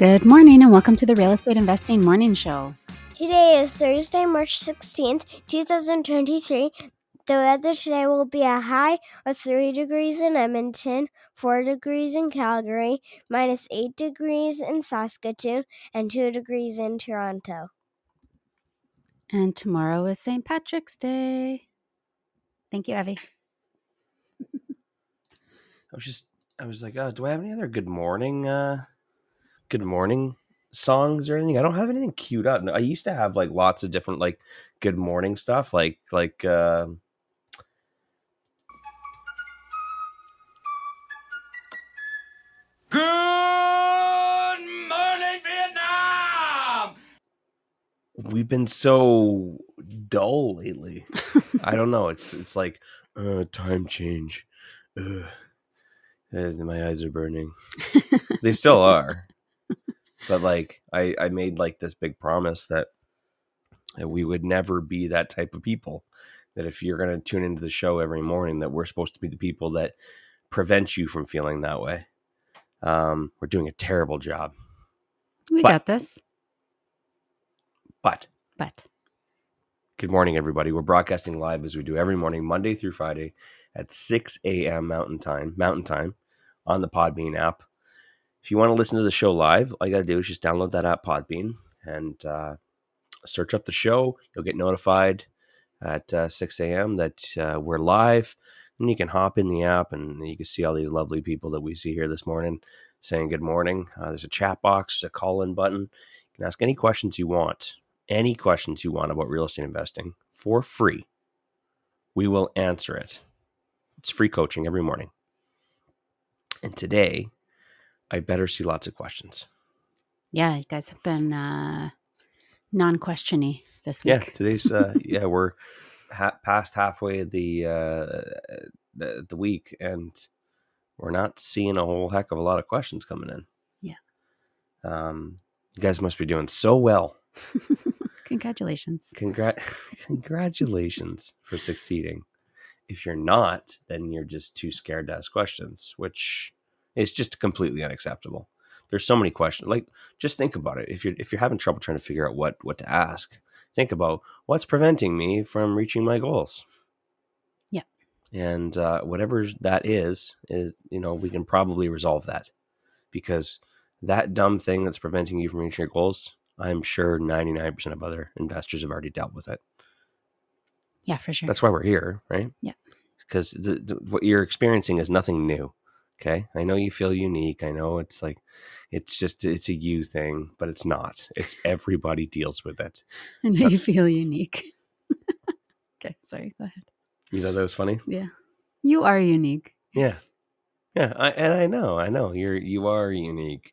Good morning and welcome to the Real Estate Investing Morning Show. Today is Thursday, March 16th, 2023. The weather today will be a high of 3 degrees in Edmonton, 4 degrees in Calgary, minus 8 degrees in Saskatoon, and 2 degrees in Toronto. And tomorrow is St. Patrick's Day. Thank you, Evie. I was just, I was like, oh, do I have any other good morning, uh, good morning songs or anything? I don't have anything queued up. I used to have like lots of different like good morning stuff, like like. Uh, Good morning, Vietnam. we've been so dull lately. I don't know. It's it's like uh, time change. Uh, my eyes are burning. they still are. But like I I made like this big promise that that we would never be that type of people. That if you're going to tune into the show every morning, that we're supposed to be the people that prevent you from feeling that way. Um, we're doing a terrible job. We But- got this. But But Good morning, everybody. We're broadcasting live as we do every morning, Monday through Friday at 6 a.m. Mountain Time, Mountain Time, on the Podbean app. If you want to listen to the show live, all you got to do is just download that app, Podbean, and uh, search up the show. You'll get notified at uh, 6 a.m. that uh, we're live. And you can hop in the app and you can see all these lovely people that we see here this morning saying good morning. Uh, there's a chat box, there's a call in button. You can ask any questions you want any questions you want about real estate investing for free. We will answer it. It's free coaching every morning. And today, I better see lots of questions. yeah, you guys have been uh, non questiony this week. Yeah, today's uh yeah, we're ha- past halfway of the uh the, the week and we're not seeing a whole heck of a lot of questions coming in. Yeah. Um you guys must be doing so well. Congratulations. Congrat- congratulations for succeeding. If you're not, then you're just too scared to ask questions, which is just completely unacceptable. There's so many questions. Like, just think about it. If you're if you're having trouble trying to figure out what what to ask, think about what's preventing me from reaching my goals. Yeah. And uh, whatever that is, is you know we can probably resolve that because that dumb thing that's preventing you from reaching your goals, I'm sure 99% of other investors have already dealt with it. Yeah, for sure. That's why we're here, right? Yeah. Because the, the, what you're experiencing is nothing new. Okay. I know you feel unique. I know it's like, it's just, it's a you thing, but it's not. It's everybody deals with it. I know so- you feel unique. okay, sorry. Go ahead. You thought that was funny? Yeah. You are unique. Yeah. Yeah. I, and I know, I know you're, you are unique.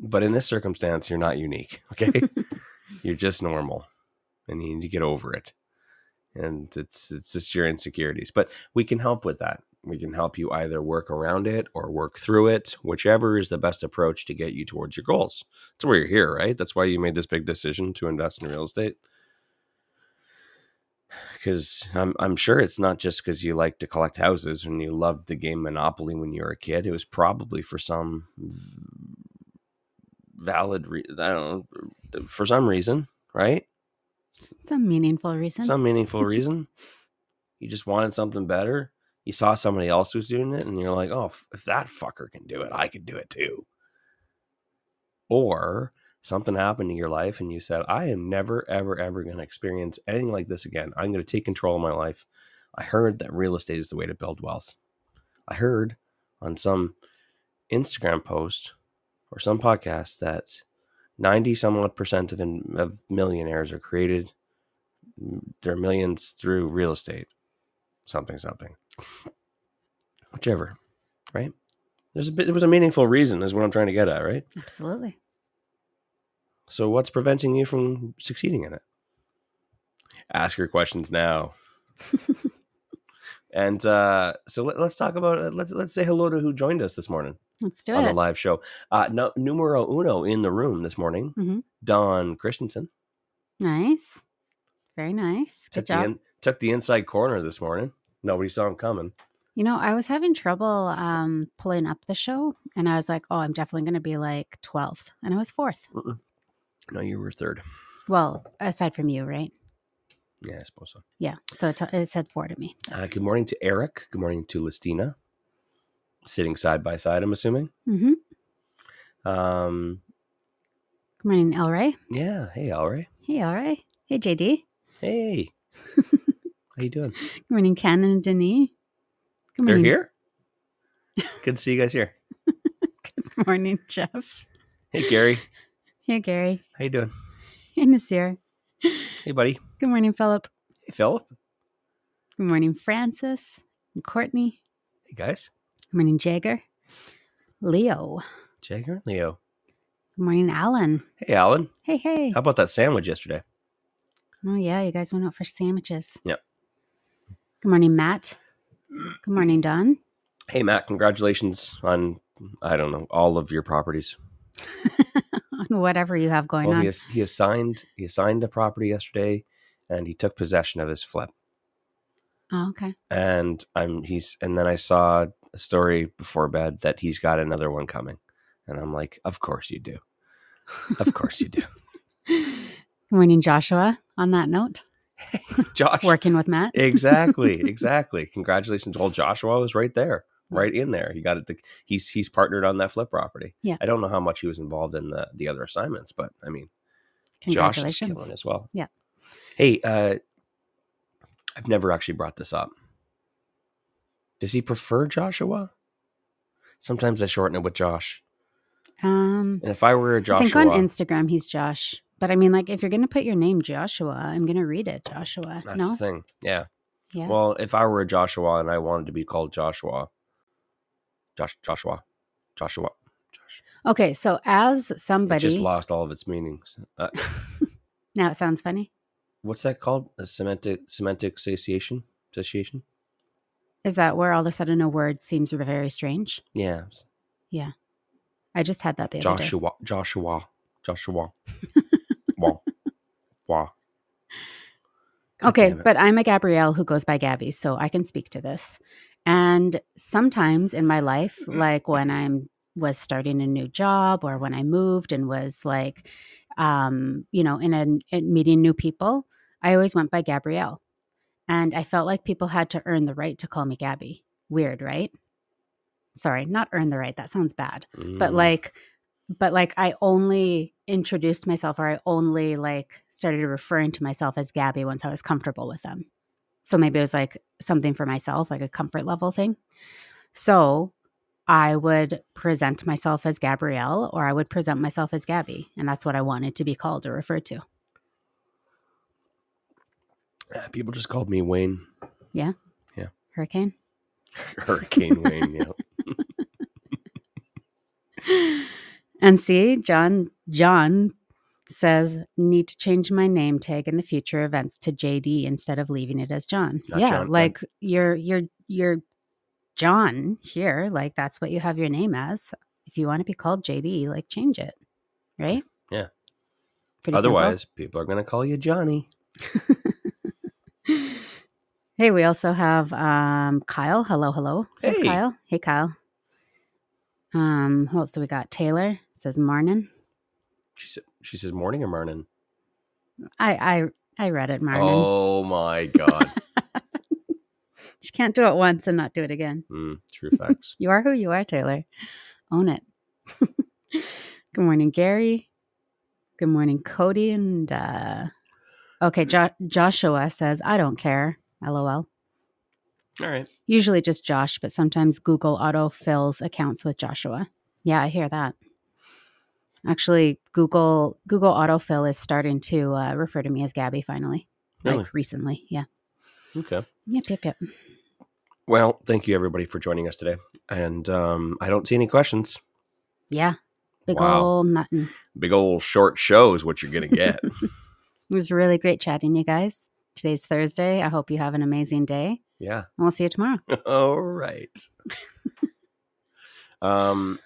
But in this circumstance, you're not unique. Okay. you're just normal and you need to get over it. And it's, it's just your insecurities, but we can help with that. We can help you either work around it or work through it, whichever is the best approach to get you towards your goals. That's why you're here, right? That's why you made this big decision to invest in real estate. Because I'm, I'm sure it's not just because you like to collect houses and you loved the game Monopoly when you were a kid. It was probably for some valid, re- I don't know, for some reason, right? Some meaningful reason. Some meaningful reason. You just wanted something better. You saw somebody else who's doing it, and you're like, oh, if- that fucker can do it, I can do it too. Or something happened in your life, and you said, I am never, ever, ever going to experience anything like this again. I'm going to take control of my life. I heard that real estate is the way to build wealth. I heard on some Instagram post or some podcast that 90 some odd percent of, in, of millionaires are created their millions through real estate something something whichever right there's a bit there was a meaningful reason is what i'm trying to get at right Absolutely. So what's preventing you from succeeding in it? Ask your questions now. and uh, so let, us talk about uh, let's let's say hello to who joined us this morning Let's do it on the live show. Uh, no, numero uno in the room this morning, Mhm. Don Christensen Nice. Very nice. Good took the job. in, took the inside corner this morning. Nobody saw him coming. You know, I was having trouble um, pulling up the show, and I was like, "Oh, I'm definitely going to be like 12th," and I was fourth. No, you were third. Well, aside from you, right? Yeah, I suppose so. Yeah. So it, t- it said four to me. Uh, good morning to Eric. Good morning to Listina. Sitting side by side, I'm assuming. Mm-hmm. Um, Good morning, El Ray. yeah. Hey, Alray. Hey, El Ray. Hey, JD. Hey. How you doing? Good morning, Ken and Denis. Good They're here. Good to see you guys here. Good morning, Jeff. Hey, Gary. Hey, Gary. How you doing? Hey, Nasir. Hey, buddy. Good morning, Philip. Hey, Philip. Good morning, Francis and Courtney. Hey, guys. Good morning, Jagger. Leo. Jagger and Leo. Good morning, Alan. Hey, Alan. Hey, hey. How about that sandwich yesterday? Oh, yeah, you guys went out for sandwiches. Yep. Good morning, Matt. Good morning, Don. Hey, Matt. Congratulations on I don't know all of your properties. on whatever you have going Well, on. he, ass- he assigned he assigned a property yesterday, and he took possession of his flip. Oh, okay. And I'm he's and then I saw a story before bed that he's got another one coming, and I'm like, of course you do, of course you do. Good morning, Joshua. On that note, Josh, working with Matt. exactly, exactly. Congratulations, old Joshua was right there, right in there. He got it. The, he's he's partnered on that flip property. Yeah. I don't know how much he was involved in the the other assignments, but I mean, Josh is killing as well. Yeah. Hey, uh, I've never actually brought this up. Does he prefer Joshua? Sometimes I shorten it with Josh. Um, And if I were a Joshua, I think on Instagram he's Josh. But I mean, like, if you're going to put your name Joshua, I'm going to read it Joshua. that's no? the thing. Yeah. Yeah. Well, if I were a Joshua and I wanted to be called Joshua, Josh, Joshua, Joshua, Josh, okay. So as it somebody, just lost all of its meanings. Uh, now it sounds funny. what's that called? A semantic semantic association? Association? Is that where all of a sudden a word seems very strange? Yeah. Yeah. I just had that the other day. Joshua, Joshua, Joshua. Wah. Wah. God Okay, but I'm a Gabrielle who goes by Gabby, so I can speak to this. And sometimes in my life, like when I'm was starting a new job or when I moved and was like, um, you know, in a in meeting new people, I always went by Gabrielle, and I felt like people had to earn the right to call me Gabby. Weird, right? Sorry, not earn the right. That sounds bad but Mm. like but like i only introduced myself or i only like started referring to myself as gabby once i was comfortable with them so maybe it was like something for myself like a comfort level thing so i would present myself as gabrielle or i would present myself as gabby and that's what i wanted to be called or referred to Uh, people just called me Wayne, Yeah. Yeah. hurricane Hurricane Wayne. Yeah. and see john john says need to change my name tag in the future events to jd instead of leaving it as john. Not yeah John, like you're you're you're john here like that's what you have your name as. If you want to be called jd like change it right? Yeah. Pretty simple. Otherwise, people are going to call you Johnny. hey we also have um kyle. Hello hello. Says Hey. kyle? Hey kyle. Um who else do we got? Taylor says morning She said, she says morning or morning. I I I read it, Martin. Oh my god. She can't do it once and not do it again. mm, true facts. You are who you are, Taylor. Own it. Good morning, Gary. Good morning, Cody. And uh okay, jo- Joshua says, I don't care. LOL. All right. Usually just Josh, but sometimes Google auto fills accounts with Joshua. Yeah, I hear that. Actually, Google Google autofill is starting to uh, refer to me as Gabby finally. Really? Like recently. Yeah. Okay. Yep, yep, yep. Well, thank you everybody for joining us today. And um, I don't see any questions. Yeah. Big Wow. ol' nothing. Big old short show is what you're gonna get. It was really great chatting, you guys. Today's Thursday. I hope you have an amazing day. yeah. And we'll see you tomorrow. All right. um,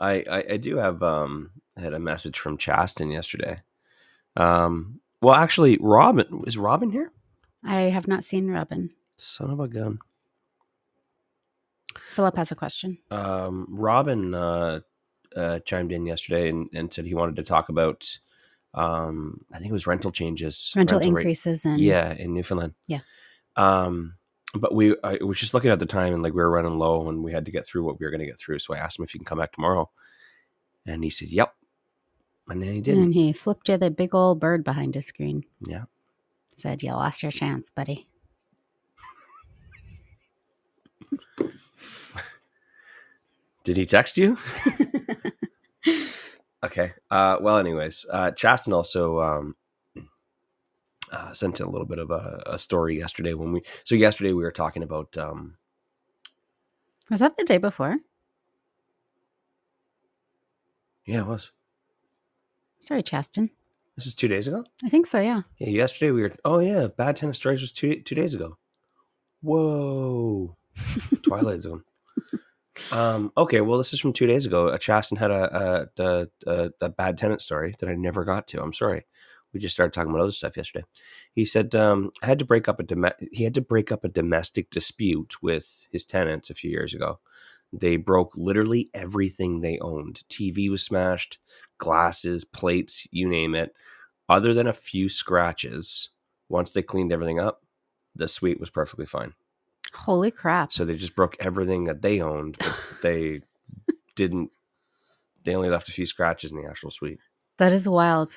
I, I I do have um I had a message from Chasten yesterday. Um, well, actually, Robin is Robin here. I have not seen Robin. Son of a gun. Philip has a question. Um, Robin uh, uh, chimed in yesterday and, and said he wanted to talk about. Um, I think it was rental changes, Rental, rate- increases and Yeah, in Newfoundland. Yeah. Um, but we I was just looking at the time and like we were running low and we had to get through what we were going to get through. So I asked him if he can come back tomorrow, and he said, "Yep." And then he didn't. And he flipped you the big old bird behind his screen. Yeah. Said you lost your chance, buddy. Did he text you? okay. Uh, well, anyways, uh, Chaston also um, uh, sent in a little bit of a, a story yesterday when we. So yesterday we were talking about. Um, Was that the day before? yeah, it was. Sorry, Chaston. This is two days ago. I think so, yeah. Yeah, yesterday we were. Oh yeah, bad tennis stories was two two days ago. Whoa, Twilight Zone. Um. Okay. Well, this is from two days ago. Uh, Chaston had a a, a a a bad tenant story that I never got to. I'm sorry. We just started talking about other stuff yesterday. He said um, I had to break up a dom- he had to break up a domestic dispute with his tenants a few years ago. They broke literally everything they owned. TV was smashed, glasses, plates, you name it. Other than a few scratches, once they cleaned everything up, the suite was perfectly fine. Holy crap. So they just broke everything that they owned, but they didn't. They only left a few scratches in the actual suite. That is wild.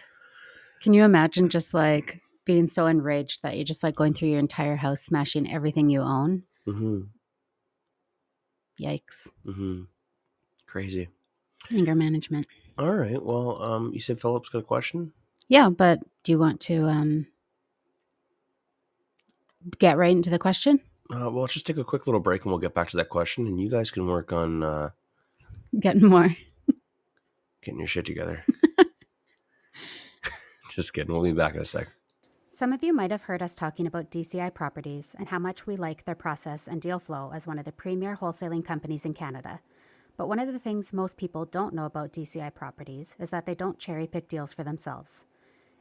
Can you imagine just like being so enraged that you're just like going through your entire house, smashing everything you own? Mm-hmm. Yikes. Mm-hmm. Crazy. Anger management. All right. Well, um, you said Philip's got a question. Yeah, but do you want to um get right into the question? Uh, well, let's just take a quick little break, and we'll get back to that question, and you guys can work on uh, Getting more. getting your shit together. Just kidding. We'll be back in a sec. Some of you might have heard us talking about DCI Properties and how much we like their process and deal flow as one of the premier wholesaling companies in Canada. But one of the things most people don't know about DCI Properties is that they don't cherry pick deals for themselves.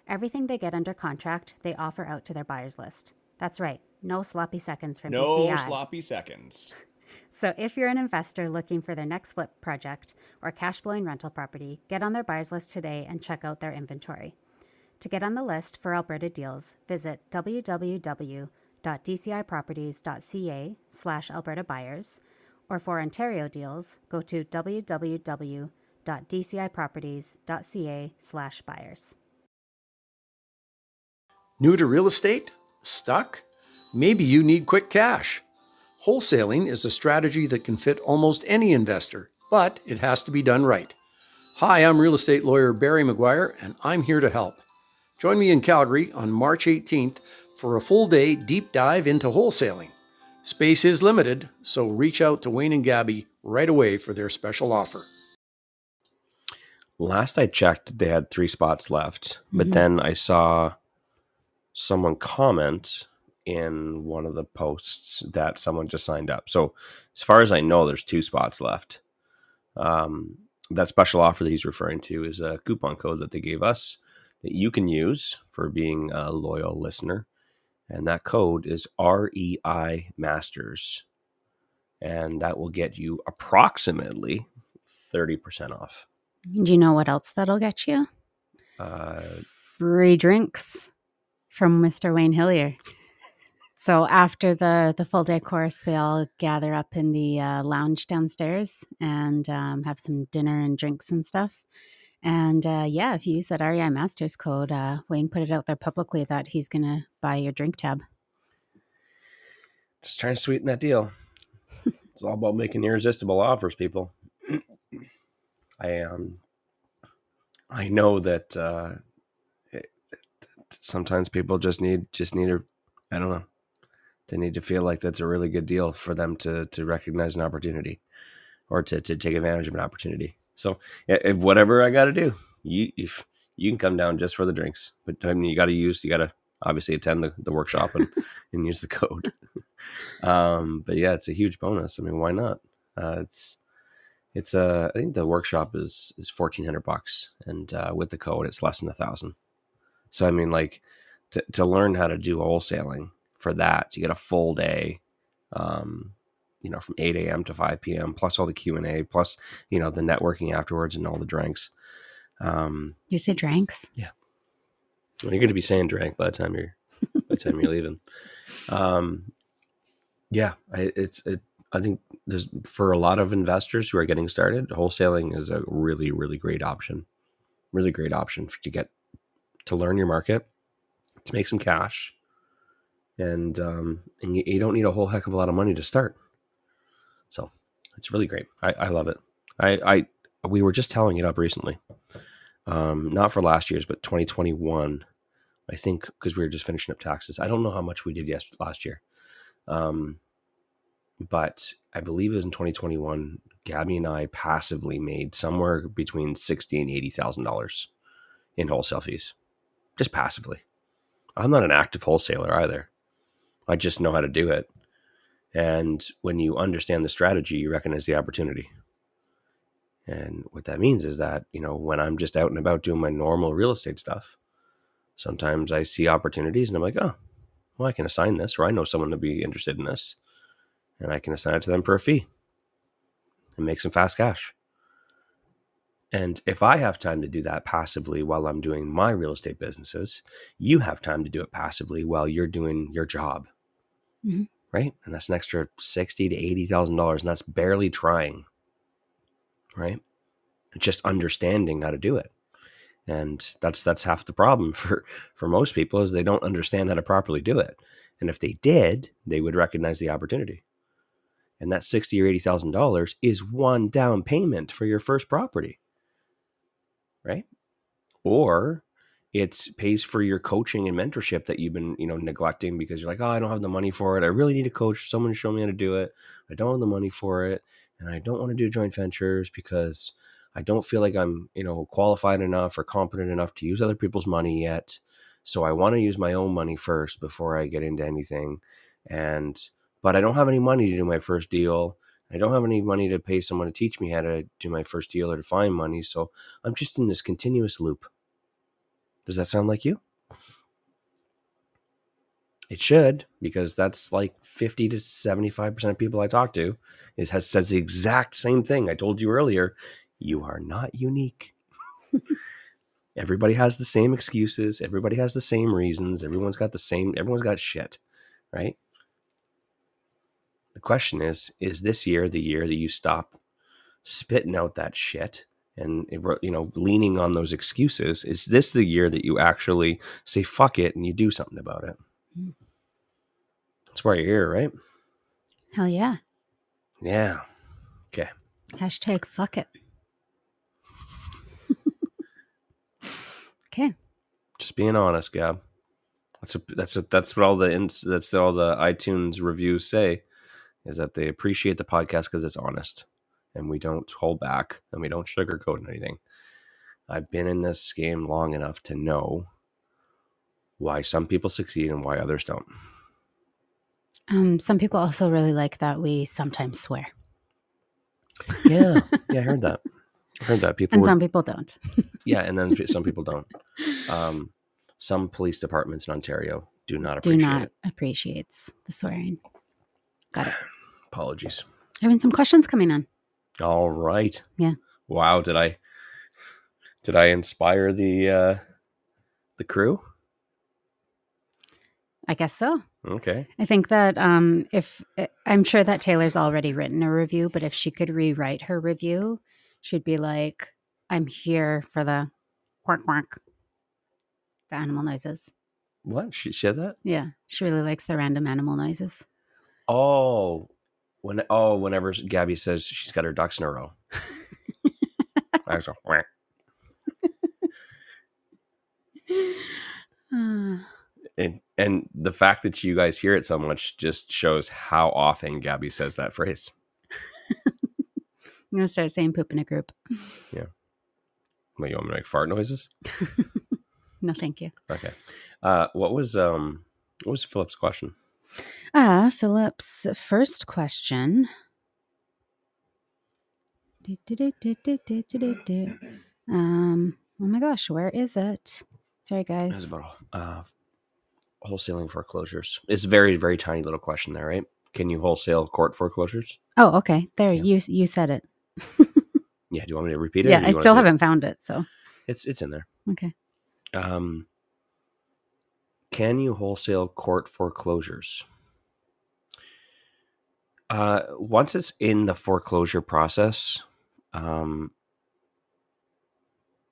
Everything they get under contract, they offer out to their buyers list. That's right, no sloppy seconds from No DCI. No sloppy seconds. So if you're an investor looking for their next flip project or cash flowing rental property, get on their buyers list today and check out their inventory. To get on the list for Alberta deals, visit www.dciproperties.ca slash Alberta buyers, or for Ontario deals, go to www.dciproperties.ca slash buyers. New to real estate? Stuck? Maybe you need quick cash. Wholesaling is a strategy that can fit almost any investor, but it has to be done right. Hi, I'm real estate lawyer Barry McGuire, and I'm here to help. Join me in Calgary on March 18th for a full day deep dive into wholesaling. Space is limited, so reach out to Wayne and Gabby right away for their special offer. Last I checked, they had three spots left, but Mhm. then I saw someone comment in one of the posts that someone just signed up. So, as far as I know, there's two spots left. Um, that special offer that he's referring to is a coupon code that they gave us that you can use for being a loyal listener, and that code is REI Masters, and that will get you approximately thirty percent off. Do you know what else that'll get you? Uh, free drinks from Mr. Wayne Hillier. So after the the full day course, they all gather up in the uh, lounge downstairs and um, have some dinner and drinks and stuff. And uh, yeah, if you use that REI Masters code, uh, Wayne put it out there publicly that he's gonna buy your drink tab. just trying to sweeten that deal. it's all about making irresistible offers, people. I um, I know that uh, it, sometimes people just need just need a, I don't know, they need to feel like that's a really good deal for them to to recognize an opportunity. or to, to take advantage of an opportunity. So if whatever I got to do, you if you can come down just for the drinks, but I mean you got to use you got to obviously attend the, the workshop and, and use the code. um, but yeah, it's a huge bonus. I mean, why not? Uh, it's it's uh, I think the workshop is is fourteen hundred bucks, and uh, with the code, it's less than a thousand. So I mean, like to to learn how to do wholesaling for that, you get a full day. Um, you know, from 8 a.m. to 5 p.m. plus all the Q and A, plus you know the networking afterwards and all the drinks. Um, You say drinks? Yeah well, you're going to be saying drink by the time you're by the time you're leaving. Um, yeah, I, it's it. I think there's for a lot of investors who are getting started, wholesaling is a really really great option. Really great option for, to get to learn your market, to make some cash, and um, and you, you don't need a whole heck of a lot of money to start. So it's really great. I, I love it. I, I we were just telling it up recently. Um, not for last year's, but 2021. I think because we were just finishing up taxes. I don't know how much we did yes last year. Um, but I believe it was in 2021. Gabby and I passively made somewhere between sixty and eighty thousand dollars in wholesale fees, just passively. I'm not an active wholesaler either. I just know how to do it. And when you understand the strategy, you recognize the opportunity. And what that means is that, you know, when I'm just out and about doing my normal real estate stuff, sometimes I see opportunities and I'm like, oh, well, I can assign this, or I know someone to be interested in this, and I can assign it to them for a fee and make some fast cash. And if I have time to do that passively while I'm doing my real estate businesses, you have time to do it passively while you're doing your job. Mhm. Right? And that's an extra sixty to eighty thousand dollars. And that's barely trying. Right? Just understanding how to do it. And that's that's half the problem for for most people is they don't understand how to properly do it. And if they did, they would recognize the opportunity. And that sixty or eighty thousand dollars is one down payment for your first property right? Or it pays for your coaching and mentorship that you've been, you know, neglecting because you're like, oh, I don't have the money for it. I really need a coach. Someone to show me how to do it. I don't have the money for it, and I don't want to do joint ventures because I don't feel like I'm, you know, qualified enough or competent enough to use other people's money yet. So I want to use my own money first before I get into anything. And but I don't have any money to do my first deal. I don't have any money to pay someone to teach me how to do my first deal or to find money. So I'm just in this continuous loop. Does that sound like you? It should, because that's like 50 to 75% of people I talk to is has says the exact same thing. I told you earlier, you are not unique. Everybody has the same excuses, everybody has the same reasons, everyone's got the same everyone's got shit, right? The question is, is this year the year that you stop spitting out that shit and you know leaning on those excuses? Is this the year that you actually say fuck it and you do something about it? Mm. That's why you're here, right? Hell yeah. Yeah. Okay. Hashtag fuck it. okay. Just being honest, Gab. That's a that's a that's what all the that's all the iTunes reviews say is that they appreciate the podcast because it's honest and we don't hold back and we don't sugarcoat anything. I've been in this game long enough to know why some people succeed and why others don't. Um, some people also really like that we sometimes swear, Yeah, yeah, I heard that. I heard that people and were, some people don't. yeah, and then some people don't. Um, some police departments in Ontario do not Do appreciate not it. appreciates the swearing. Got it. Apologies. Having some questions coming on. All right. Yeah. Wow. Did I did I inspire the uh the crew? I guess so. Okay. I think that um, if I'm sure that Taylor's already written a review, but if she could rewrite her review, she'd be like, "I'm here for the quack quack, the animal noises." What? She said that? Yeah, she really likes the random animal noises. Oh. When oh, whenever Gabby says she's got her ducks in a row. I was like, and and the fact that you guys hear it so much just shows how often Gabby says that phrase. I'm gonna start saying poop in a group. What, you want me to make fart noises? No, thank you. Okay. Uh, what was um what was Philip's question? Ah, uh, Philip's first question. Um, oh my gosh, where is it? Sorry, guys. It's about uh, wholesaling foreclosures. It's very, very tiny little question there, right? Can you wholesale court foreclosures? Oh, okay. There, yeah. you you said it. yeah. Do you want me to repeat it? Yeah, I still haven't it? found it. So it's it's in there. Okay. Um, can you wholesale court foreclosures? Uh, once it's in the foreclosure process, um,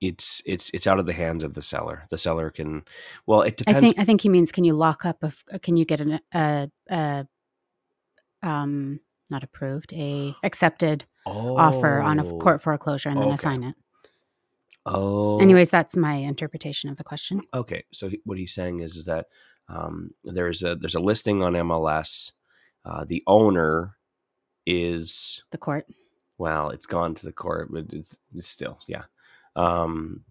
it's it's it's out of the hands of the seller. The seller can, well, it I depends. think I think he means can you lock up a can you get an a, um not approved a accepted offer on a court foreclosure and then okay. assign it. Oh, Anyways, that's my interpretation of the question. Okay, so he, what he's saying is, is that um, there's a there's a listing on MLS. Uh, the owner is The court. well, it's gone to the court, but it's, it's still yeah. Um,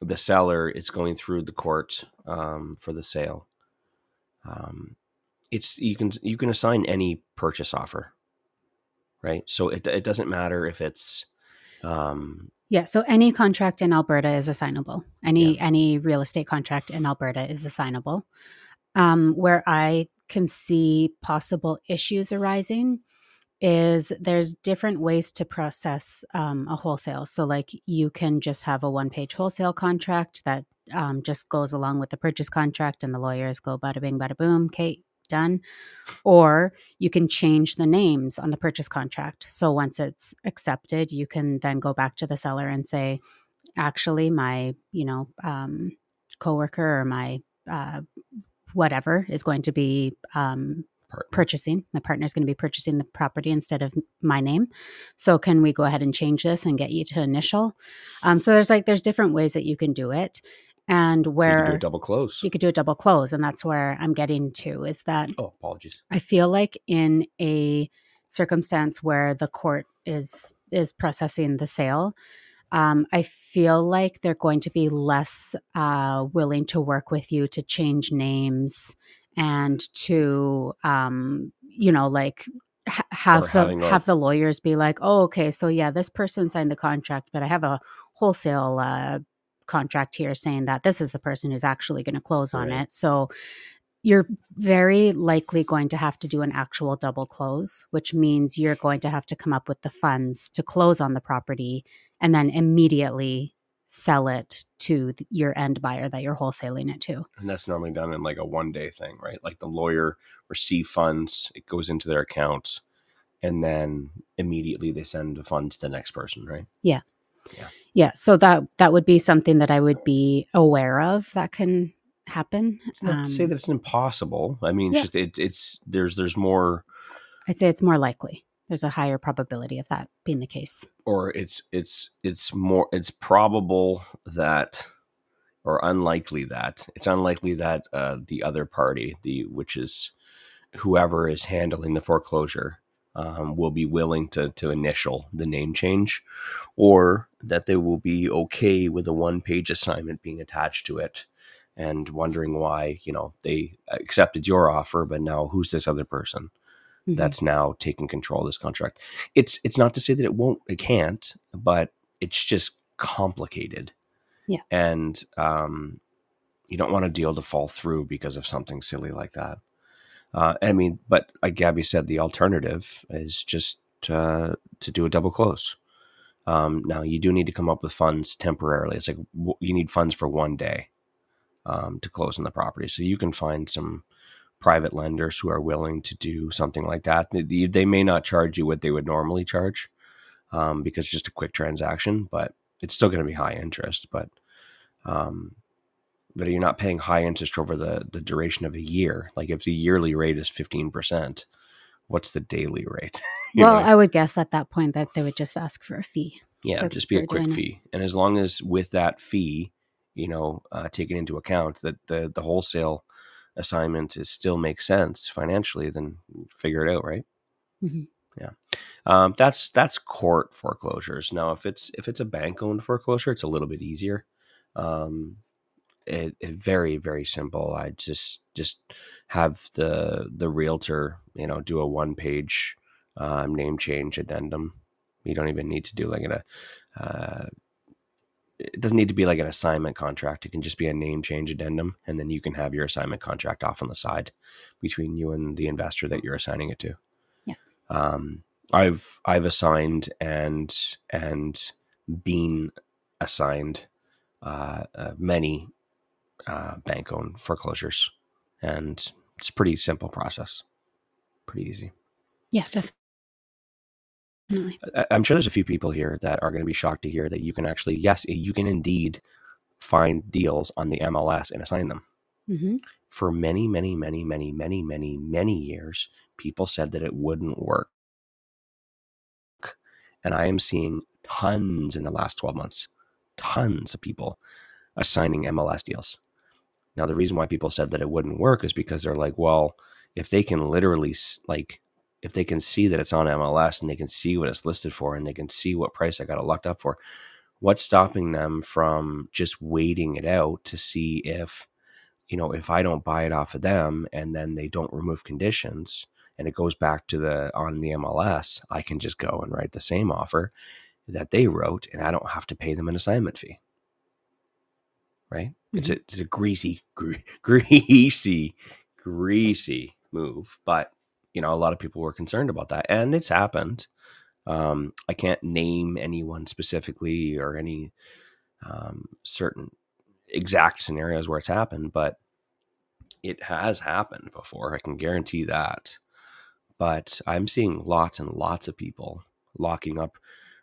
the seller is going through the court um, for the sale. Um, it's you can you can assign any purchase offer, right? So it it doesn't matter if it's um, Yeah, so any contract in Alberta is assignable. Any any real estate contract in Alberta is assignable. Um, where I can see possible issues arising is there's different ways to process um, a wholesale. So, like you can just have a one page wholesale contract that um, just goes along with the purchase contract, and the lawyers go bada bing, bada boom, Kate, done. Or you can change the names on the purchase contract. So, once it's accepted, you can then go back to the seller and say, actually, my, you know, um, coworker or my, uh, whatever is going to be um, partner. purchasing. My partner is going to be purchasing the property instead of my name. So can we go ahead and change this and get you to initial? Um, so there's like there's different ways that you can do it, and where do a double close. you could do a double close, and that's where I'm getting to is that oh, apologies. I feel like in a circumstance where the court is is processing the sale, um, I feel like they're going to be less uh, willing to work with you to change names and to um, you know like ha- have the a- have the lawyers be like, oh, okay, so yeah, this person signed the contract, but I have a wholesale uh, contract here saying that this is the person who's actually going to close on Right. it. So you're very likely going to have to do an actual double close, which means you're going to have to come up with the funds to close on the property and then immediately sell it to your end buyer that you're wholesaling it to. And that's normally done in like a one day thing, right? Like the lawyer receive funds, it goes into their account, and then immediately they send the funds to the next person, right? Yeah. Yeah, so that that would be something that I would be aware of that can happen. To say Um, that it's impossible. I mean, yeah. it's just it, it's there's there's more, I'd say it's more likely. There's a higher probability of that being the case. or it's it's it's more it's probable that, or unlikely that it's unlikely that uh, the other party, the which is whoever is handling the foreclosure, um, will be willing to to initial the name change, or that they will be okay with a one page assignment being attached to it, and wondering why you know they accepted your offer, but now who's this other person? Mhm. that's now taking control of this contract. It's it's not to say that it won't, it can't, but it's just complicated. Yeah. and um, you don't want a deal to fall through because of something silly like that. Uh, I mean, but like Gabby said, the alternative is just uh, to do a double close. Um, now you do need to come up with funds temporarily. It's like w- you need funds for one day um, to close on the property, so you can find some private lenders who are willing to do something like that. They, they may not charge you what they would normally charge um, because it's just a quick transaction, but it's still going to be high interest. But um, but you're not paying high interest over the the duration of a year. Like if the yearly rate is fifteen percent, what's the daily rate? Well, know, I would guess at that point that they would just ask for a fee. yeah, for- just be a quick doing it. fee, and as long as with that fee, you know, uh, taken into account that the the wholesale assignment is still makes sense financially, then figure it out, right? Mhm. Um, that's that's court foreclosures. Now, if it's if it's a bank owned foreclosure, it's a little bit easier. Um, it, it very very simple. I just just have the the realtor, you know, do a one page um, name change addendum. You don't even need to do like an, a. Uh, it doesn't need to be like an assignment contract. It can just be a name change addendum, and then you can have your assignment contract off on the side between you and the investor that you're assigning it to. Yeah. Um, I've I've assigned and and been assigned uh, uh, many uh, bank owned foreclosures, and it's a pretty simple process, pretty easy. Yeah, definitely. I- I'm sure there's a few people here that are going to be shocked to hear that you can actually, yes, you can indeed find deals on the MLS and assign them. hmm For many, many, many, many, many, many, many years, people said that it wouldn't work. And I am seeing tons in the last 12 months, tons of people assigning MLS deals. Now, the reason why people said that it wouldn't work is because they're like, well, if they can literally, like, if they can see that it's on MLS and they can see what it's listed for and they can see what price I got it locked up for, what's stopping them from just waiting it out to see if, you know, if I don't buy it off of them and then they don't remove conditions and it goes back to the on the MLS, I can just go and write the same offer that they wrote and I don't have to pay them an assignment fee. Right? It's a it's a greasy, gre- greasy, greasy move, but you know, a lot of people were concerned about that, and it's happened. Um, I can't name anyone specifically or any um, certain exact scenarios where it's happened, but it has happened before. I can guarantee that. But I'm seeing lots and lots of people locking up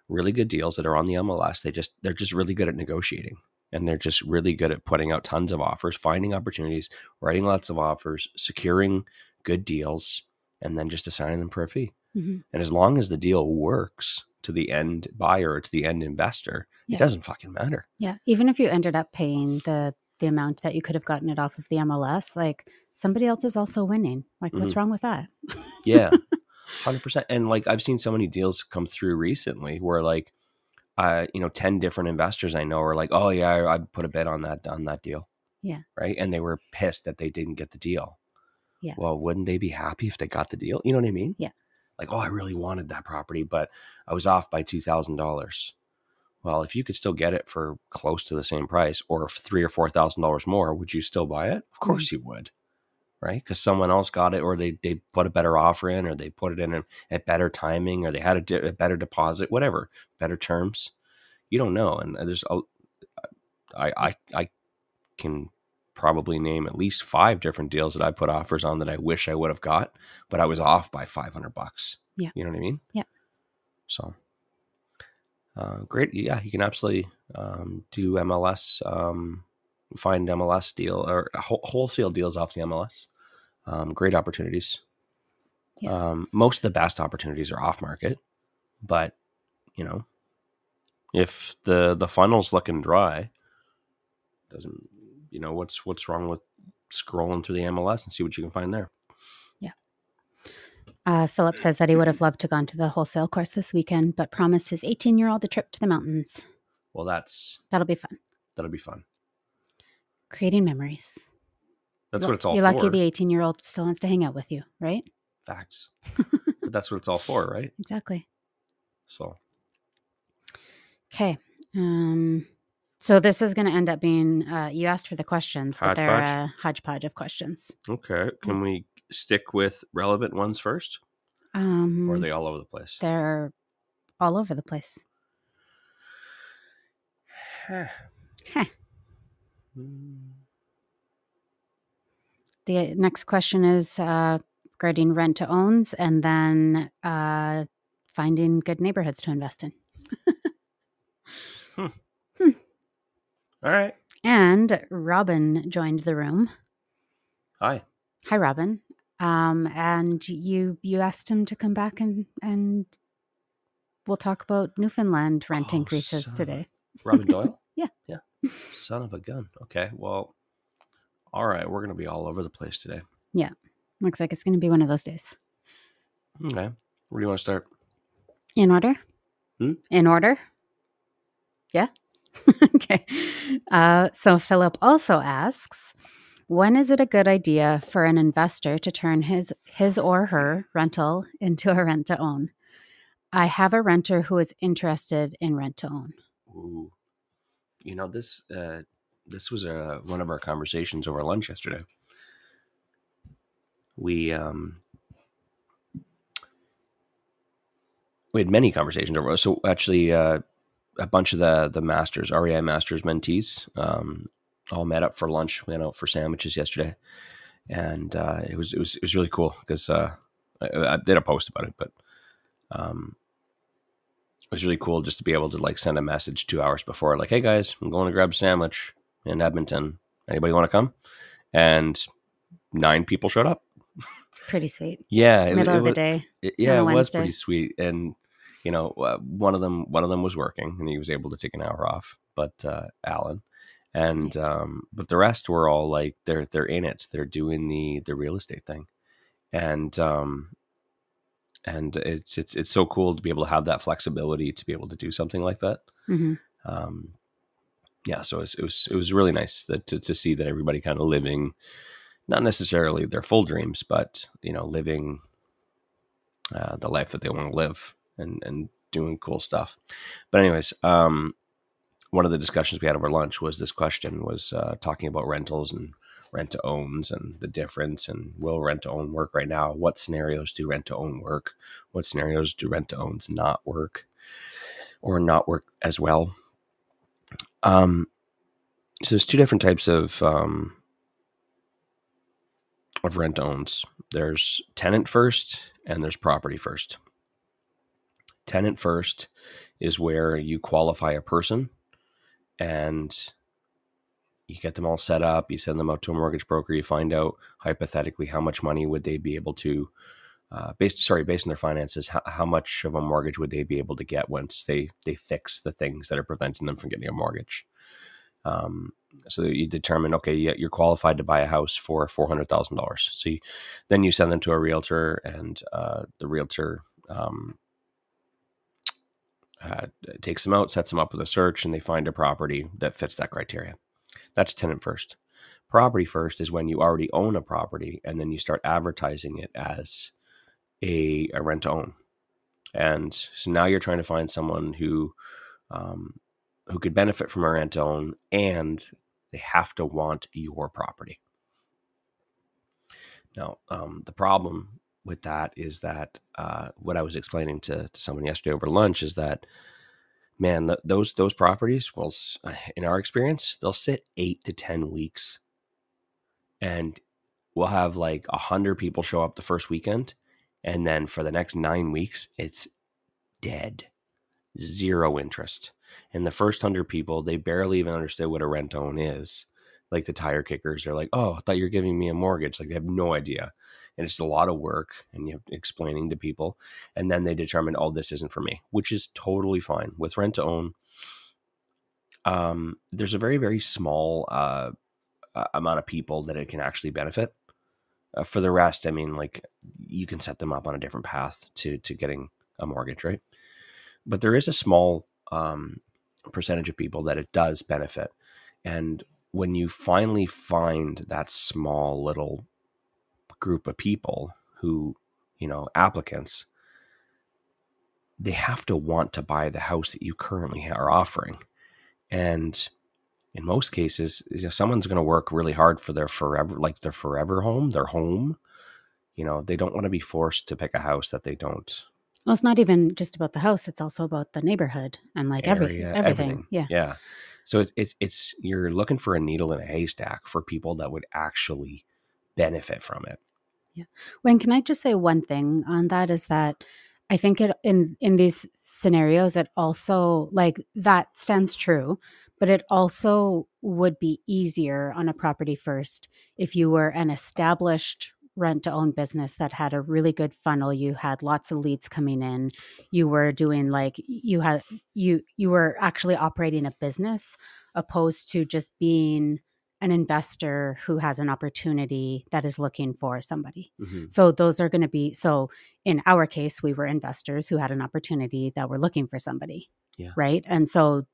really good deals that are on the MLS. They just they're just really good at negotiating and they're just really good at putting out tons of offers, finding opportunities, writing lots of offers, securing good deals, and then just assigning them for a fee. hmm And as long as the deal works to the end buyer or to the end investor, Yeah. it doesn't fucking matter. Yeah, even if you ended up paying the the amount that you could have gotten it off of the MLS, like somebody else is also winning. Like, what's Mhm. wrong with that? Yeah. Hundred percent. And like I've seen so many deals come through recently where like uh, you know, ten different investors I know are like, Oh yeah, I, I put a bid on that on that deal. Yeah. Right. And they were pissed that they didn't get the deal. Yeah. Well, wouldn't they be happy if they got the deal? You know what I mean? Yeah. Like, oh, I really wanted that property, but I was off by two thousand dollars. Well, if you could still get it for close to the same price or three or four thousand dollars more, would you still buy it? Of course you would. Right? Because someone else got it or they, they put a better offer in or they put it in at better timing or they had a, di- a better deposit, whatever, better terms. You don't know. And there's a, I, I, I can probably name at least five different deals that I put offers on that I wish I would have got, but I was off by 500 bucks. Yeah. You know what I mean? Yeah. So, uh, great. Yeah, you can absolutely um, do MLS, um, find MLS deal or wholesale deals off the MLS. Um, great opportunities. Yeah. Um, most of the best opportunities are off market, but you know, if the the funnel's looking dry, doesn't you know what's what's wrong with scrolling through the MLS and see what you can find there? Yeah. Uh, Philip says that he would have loved to gone to the wholesale course this weekend, but promised his 18 year old a trip to the mountains. Well, that's That'll be fun. that'll be fun. Creating memories. That's what it's all for. You're for. lucky the 18 year old still wants to hang out with you, right? Facts. but that's what it's all for, right? Exactly. So Okay. Um, so this is going to end up being, uh, you asked for the questions, but they're a hodgepodge of questions. okay, can we stick with relevant ones first, Um, or are they all over the place? they're all over the place. Huh. Hmm. The next question is uh, grading rent to owns and then uh, finding good neighborhoods to invest in. All right. And Robin joined the room. Hi. Hi, Robin. Um, and you you asked him to come back and and we'll talk about Newfoundland rent Oh, increases son of a- today. Robin Doyle? Yeah. Yeah. Son of a gun. Okay. Well, all right. We're going to be all over the place today. Yeah. Looks like it's going to be one of those days. Okay. Where do you want to start? In order? Hmm? In order? Yeah? okay. Uh, so Philip also asks When is it a good idea for an investor to turn his, his or her rental into a rent to own? I have a renter who is interested in rent to own. Ooh. You know this. Uh, this was uh, one of our conversations over lunch yesterday. We um, we had many conversations over. So actually, uh, a bunch of the the masters, REI masters mentees, um, all met up for lunch. We went out for sandwiches yesterday, and uh, it was it was it was really cool because uh, I, I, did a post about it, but um, it was really cool just to be able to like send a message two hours before, like, "Hey guys, I'm going to grab a sandwich in Edmonton. Anybody want to come?" And nine people showed up. Pretty sweet. Yeah, Middle it of the day. it- yeah, it a was pretty sweet, and you know, uh, one of them, one of them was working, and he was able to take an hour off. But uh, Alan, and Nice. um, but the rest were all like they're they're in it. They're doing the the real estate thing, and um, and it's it's it's so cool to be able to have that flexibility to be able to do something like that. hmm Um, yeah, so it was, it was it was really nice that to, to see that everybody kind of living, not necessarily their full dreams, but you know, living uh, the life that they want to live and and doing cool stuff. But anyways, um, one of the discussions we had over lunch was this question was uh, talking about rentals and rent to owns and the difference and will rent to own work right now? What scenarios do rent to own work? What scenarios do rent to owns not work or not work as well? Um, so there's two different types of um, of rent owns. There's tenant first and there's property first. Tenant first is where you qualify a person and you get them all set up, you send them out to a mortgage broker, you find out hypothetically how much money would they be able to uh, based sorry based on their finances how, how much of a mortgage would they be able to get once they they fix the things that are preventing them from getting a mortgage? Um, so you determine okay you're qualified to buy a house for $400000 so you, then you send them to a realtor and uh, the realtor um, uh, takes them out sets them up with a search and they find a property that fits that criteria. That's tenant first. Property first is when you already own a property and then you start advertising it as a, a rent to own. And so now you're trying to find someone who um, who could benefit from a rent to own and they have to want your property. Now, um, the problem with that is that uh, what I was explaining to, to someone yesterday over lunch is that man, th- those those properties, well, in our experience, they'll sit eight to ten weeks, and we'll have like a hundred people show up the first weekend, and then for the next nine weeks, it's dead, zero interest. And the first hundred people, they barely even understood what a rent own is. Like the tire kickers, they're like, "Oh, I thought you were giving me a mortgage." Like they have no idea, and it's a lot of work, and you have explaining to people, and then they determine, "Oh, this isn't for me," which is totally fine with rent to own. Um, there's a very very small uh, amount of people that it can actually benefit. Uh, for the rest, I mean, like you can set them up on a different path to to getting a mortgage, right? But there is a small um, percentage of people that it does benefit, and when you finally find that small little group of people who, you know, applicants, they have to want to buy the house that you currently are offering, and in most cases, you know, someone's going to work really hard for their forever, like their forever home, their home. You know, they don't want to be forced to pick a house that they don't Well, it's not even just about the house; it's also about the neighborhood and like every area, everything. Yeah. Yeah. So it's, it's it's you're looking for a needle in a haystack for people that would actually benefit from it. Yeah, Wayne, can I just say one thing on that? Is that I think it in in these scenarios, it also like that stands true, but it also would be easier on a property first if you were an established rent to own business that had a really good funnel you had lots of leads coming in you were doing like you had you you were actually operating a business opposed to just being an investor who has an opportunity that is looking for somebody. Mhm. So those are going to be so in our case we were investors who had an opportunity that were looking for somebody. Yeah. Right? And so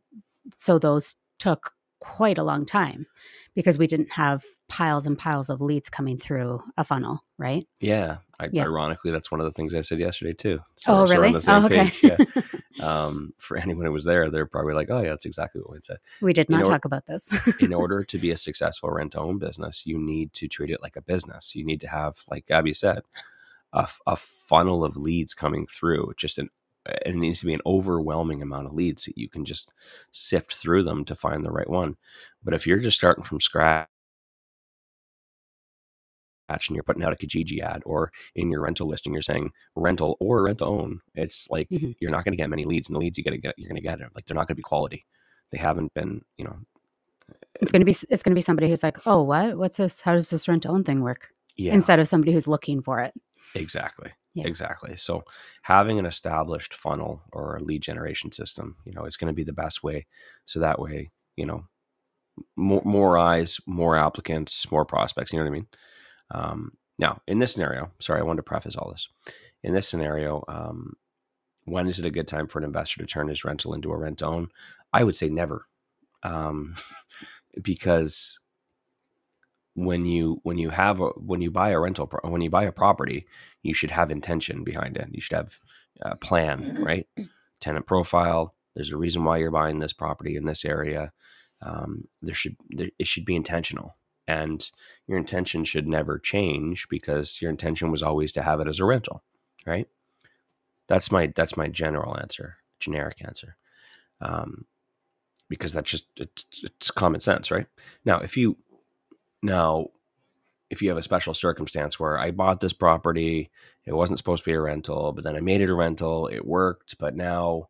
so those took quite a long time because we didn't have piles and piles of leads coming through a funnel, right? Yeah. I, Yeah. Ironically, that's one of the things I said yesterday too. oh, really? on the same Oh, okay. yeah. Um, for anyone who was there, they're probably like, "Oh, yeah, that's exactly what we said." we did not know- talk about this. in order to be a successful rent to own business, you need to treat it like a business. You need to have, like Gabby said, a, f- a funnel of leads coming through. Just an it needs to be an overwhelming amount of leads so you can just sift through them to find the right one. But if you're just starting from scratch and you're putting out a Kijiji ad or in your rental listing, you're saying rental or rent to own, it's like Mhm. you're not going to get many leads, and the leads you get to get, you're going to get, are like they're not going to be quality. They haven't been, you know, it's going to be it's going to be somebody who's like, "Oh, what? What's this? How does this rent to own thing work?" yeah, Instead of somebody who's looking for it. Exactly. Yeah. Exactly. So having an established funnel or a lead generation system, you know, is going to be the best way. So that way, you know, more, more eyes, more applicants, more prospects. You know what I mean? Um, now, in this scenario, sorry, I wanted to preface all this. In this scenario, um, when is it a good time for an investor to turn his rental into a rent own? I would say never, um, because when you when you have a, when you buy a rental pro- when you buy a property, you should have intention behind it. You should have a plan, right? Tenant profile. There's a reason why you're buying this property in this area. Um, there should there, it should be intentional, and your intention should never change because your intention was always to have it as a rental, right? That's my that's my general answer, generic answer, um, because that's just it's, it's common sense, right? Now, if you now if you have a special circumstance where I bought this property, it wasn't supposed to be a rental, but then I made it a rental, it worked, but now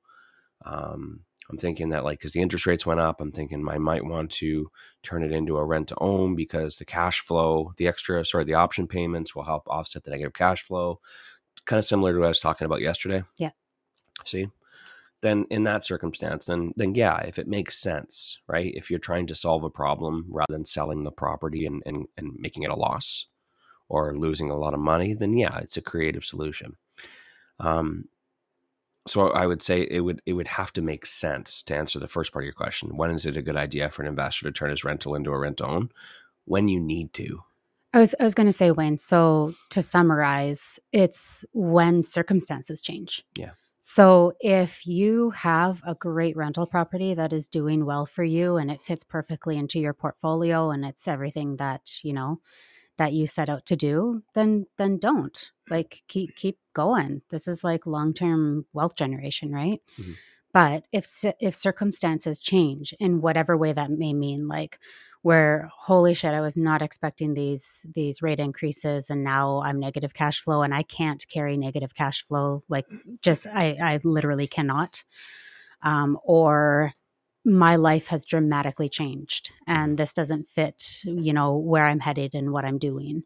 um, I'm thinking that like because the interest rates went up, I'm thinking I might want to turn it into a rent to own because the cash flow, the extra, sorry, the option payments will help offset the negative cash flow. Kind of similar to what I was talking about yesterday. Yeah. See, then in that circumstance, then then yeah, if it makes sense, right? If you're trying to solve a problem rather than selling the property and and, and making it a loss or losing a lot of money, then yeah, it's a creative solution. Um, so I would say it would it would have to make sense to answer the first part of your question. When is it a good idea for an investor to turn his rental into a rent own? When you need to. I was I was going to say Wayne. So to summarize, it's when circumstances change. Yeah. So if you have a great rental property that is doing well for you and it fits perfectly into your portfolio and it's everything that, you know, that you set out to do, then then don't. Like keep keep going. This is like long-term wealth generation, right? Mhm. But if if circumstances change in whatever way that may mean, like where holy shit i was not expecting these these rate increases and now i'm negative cash flow and i can't carry negative cash flow like just i i literally cannot. Um or my life has dramatically changed and this doesn't fit you know where i'm headed and what i'm doing.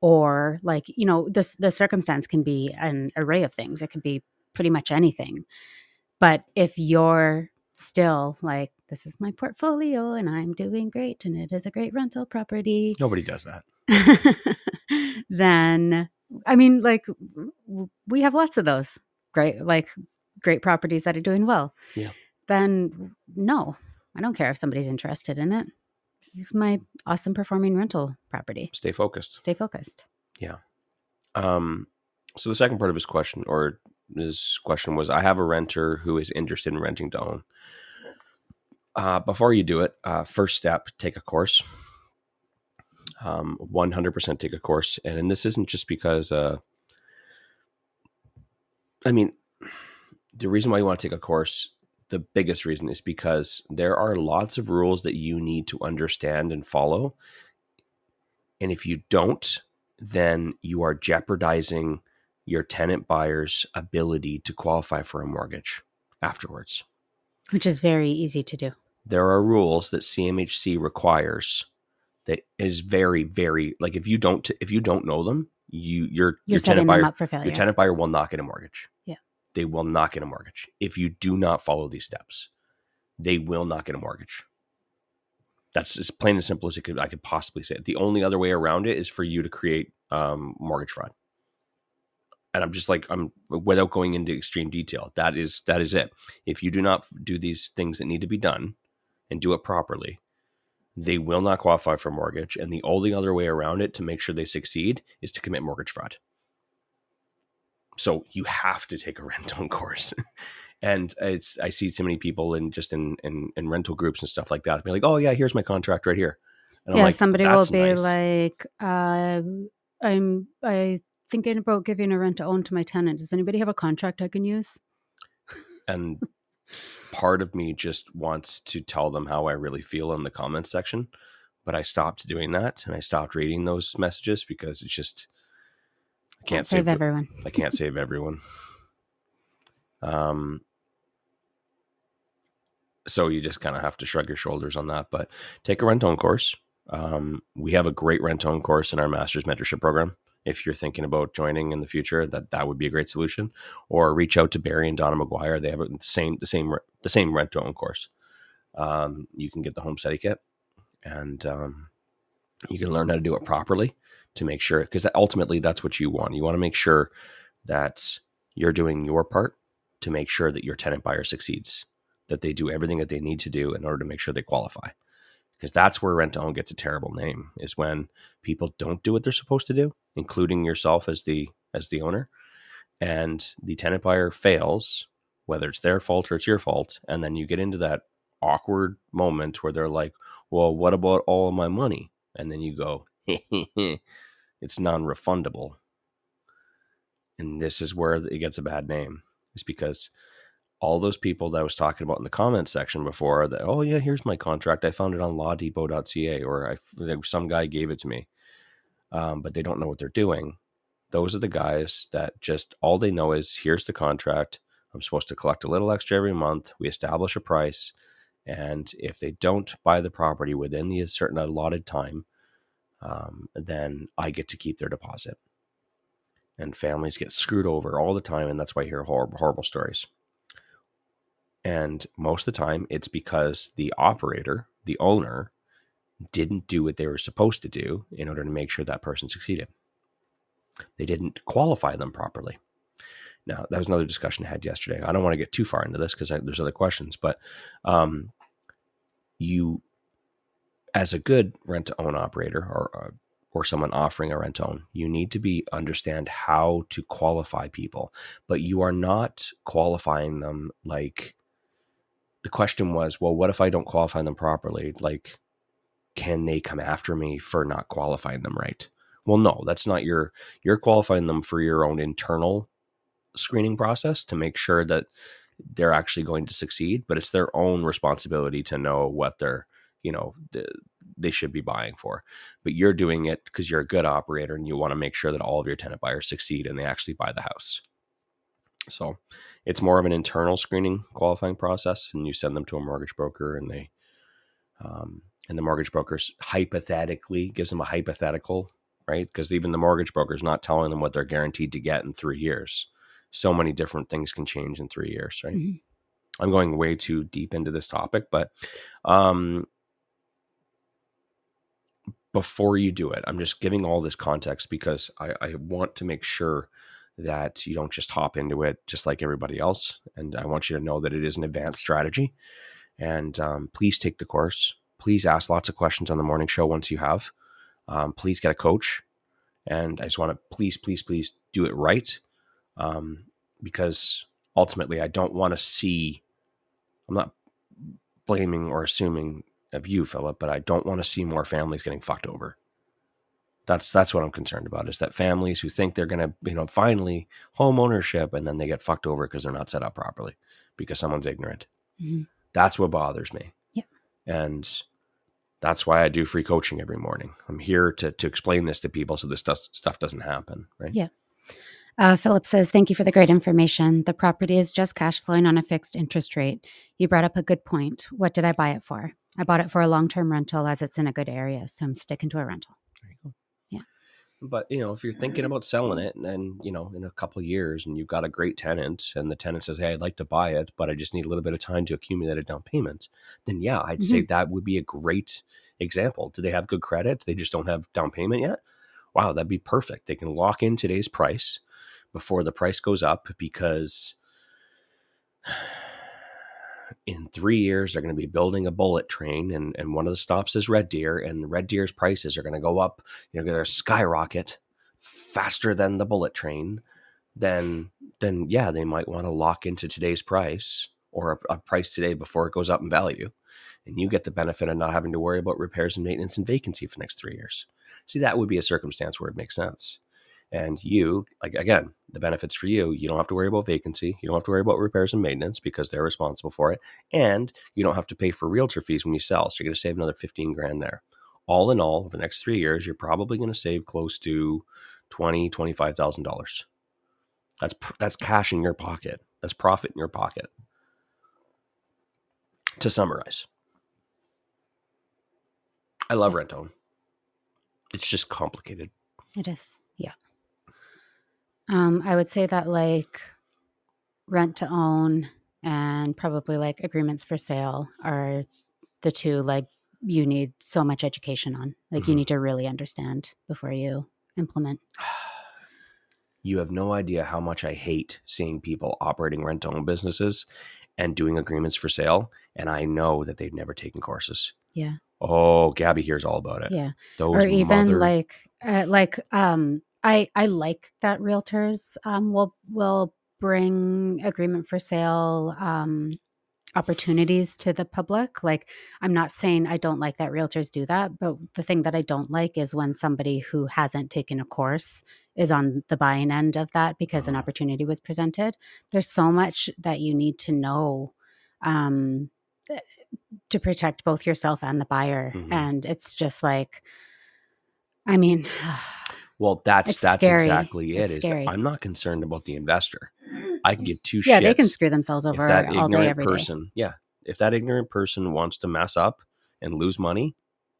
Or like you know this the circumstance can be an array of things. It could be pretty much anything. But if you're still like this is my portfolio and i'm doing great and it is a great rental property Nobody does that. then i mean like we have lots of those great like great properties that are doing well Yeah. then no i don't care if somebody's interested in it this is my awesome performing rental property Stay focused. stay focused Yeah. Um, so the second part of his question, or his question was, I have a renter who is interested in renting to own. Uh, before you do it, uh, first step, take a course. Um, 100% take a course. And, and this isn't just because, uh, I mean, the reason why you want to take a course, the biggest reason is because there are lots of rules that you need to understand and follow. And if you don't, then you are jeopardizing your tenant buyer's ability to qualify for a mortgage afterwards. which is very easy to do There are rules that CMHC requires that is very, very like if you don't if you don't know them, you your you're your tenant them buyer up for failure your tenant buyer will not get a mortgage. Yeah. They will not get a mortgage. If you do not follow these steps, they will not get a mortgage. That's as plain and simple as it could I could possibly say it. The only other way around it is for you to create um, mortgage fraud. And I'm just like I'm without going into extreme detail. That is that is it. If you do not do these things that need to be done and do it properly, they will not qualify for mortgage. And the only other way around it to make sure they succeed is to commit mortgage fraud. So you have to take a rent own course. and it's I see so many people in just in, in in rental groups and stuff like that be like, oh yeah, here's my contract right here. And yeah, like, somebody will be nice. like, uh, I'm I thinking about giving a rent to own to my tenant. Does anybody have a contract I can use? And part of me just wants to tell them how I really feel in the comments section, but I stopped doing that and I stopped reading those messages because it's just I can't, save, save everyone. I can't save everyone. Um so you just kind of have to shrug your shoulders on that, but take a rent own course. Um, we have a great rent own course in our master's mentorship program if you're thinking about joining in the future, that that would be a great solution. Or reach out to Barry and Donna McGuire. They have the same the same the same rent to own course. Um, you can get the home study kit, and um, you can learn how to do it properly to make sure because ultimately that's what you want. You want to make sure that you're doing your part to make sure that your tenant buyer succeeds, that they do everything that they need to do in order to make sure they qualify because that's where rent to own gets a terrible name is when people don't do what they're supposed to do including yourself as the as the owner and the tenant buyer fails whether it's their fault or it's your fault and then you get into that awkward moment where they're like well what about all of my money? And then you go it's non-refundable. And this is where it gets a bad name is because all those people that I was talking about in the comment section before that, oh yeah, here's my contract. I found it on lawdepot.ca or some guy gave it to me, um, but they don't know what they're doing. Those are the guys that just all they know is here's the contract. I'm supposed to collect a little extra every month. We establish a price, and if they don't buy the property within the certain allotted time, um, then I get to keep their deposit. And families get screwed over all the time, and that's why I hear horrible, horrible stories. And most of the time, it's because the operator, the owner, didn't do what they were supposed to do in order to make sure that person succeeded. They didn't qualify them properly. Now, that was another discussion I had yesterday. I don't want to get too far into this because there's other questions, but um, you, as a good rent to own operator or uh, or someone offering a rent own, you need to be understand how to qualify people, but you are not qualifying them like the question was, well, what if I don't qualify them properly? Like, can they come after me for not qualifying them right? Well, no, that's not your, you're qualifying them for your own internal screening process to make sure that they're actually going to succeed, but it's their own responsibility to know what they're, you know, they should be buying for. But you're doing it because you're a good operator and you want to make sure that all of your tenant buyers succeed and they actually buy the house. So it's more of an internal screening qualifying process, and you send them to a mortgage broker, and they um, and the mortgage brokers hypothetically gives them a hypothetical, right? Because even the mortgage broker is not telling them what they're guaranteed to get in three years. So many different things can change in three years, right? Mm-hmm. I'm going way too deep into this topic, but um, before you do it, I'm just giving all this context because I, I want to make sure that you don't just hop into it just like everybody else. And I want you to know that it is an advanced strategy. And um, please take the course. Please ask lots of questions on the morning show once you have. Um, please get a coach. And I just want to please, please, please do it right. Um, because ultimately, I don't want to see, I'm not blaming or assuming of you, Philip, but I don't want to see more families getting fucked over. That's that's what I'm concerned about is that families who think they're going to, you know, finally home ownership and then they get fucked over because they're not set up properly because someone's ignorant. Mm-hmm. That's what bothers me. Yeah. And that's why I do free coaching every morning. I'm here to to explain this to people so this does, stuff doesn't happen, right? Yeah. Uh, Philip says, Thank you for the great information. The property is just cash flowing on a fixed interest rate. You brought up a good point. What did I buy it for? I bought it for a long term rental as it's in a good area. So I'm sticking to a rental. But you know, if you're thinking about selling it, and you know, in a couple of years, and you've got a great tenant, and the tenant says, "Hey, I'd like to buy it, but I just need a little bit of time to accumulate a down payment," then yeah, I'd mm-hmm. say that would be a great example, do they have good credit? They just don't have down payment yet. Wow, that'd be perfect. They can lock in today's price before the price goes up because in three years they're going to be building a bullet train and, and one of the stops is red deer and red deer's prices are going to go up you know they're skyrocket faster than the bullet train then then yeah they might want to lock into today's price or a, a price today before it goes up in value. And you get the benefit of not having to worry about repairs and maintenance and vacancy for the next three years. See that would be a circumstance where it makes sense and you like again the benefits for you you don't have to worry about vacancy you don't have to worry about repairs and maintenance because they're responsible for it and you don't have to pay for realtor fees when you sell so you're going to save another 15 grand there. All in all over the next three years you're probably going to save close to 20 25000 dollars. That's that's cash in your pocket that's profit in your pocket. To summarize. I love rent own it's just complicated. It is. Um, I would say that like rent to own and probably like agreements for sale are the two like you need so much education on. Like you Mhm. need to really understand before you implement. you have no idea how much I hate seeing people operating rent to own businesses and doing agreements for sale. And I know that they've never taken courses. Yeah. Oh, Gabby hears all about it. Yeah. Those or even mother- like uh, like um I I like that realtors um will will bring agreement for sale um opportunities to the public like I'm not saying I don't like that realtors do that but the thing that I don't like is when somebody who hasn't taken a course is on the buying end of that because an Oh. opportunity was presented there's so much that you need to know um eh, to protect both yourself and the buyer Mhm. and it's just like I mean, well, that's it's that's scary. exactly it. It's Is. I'm not concerned about the investor. I can mm. give two yeah, shits. they can screw themselves over that all day, ignorant every day. person, yeah, if that ignorant person wants to mess up and lose money,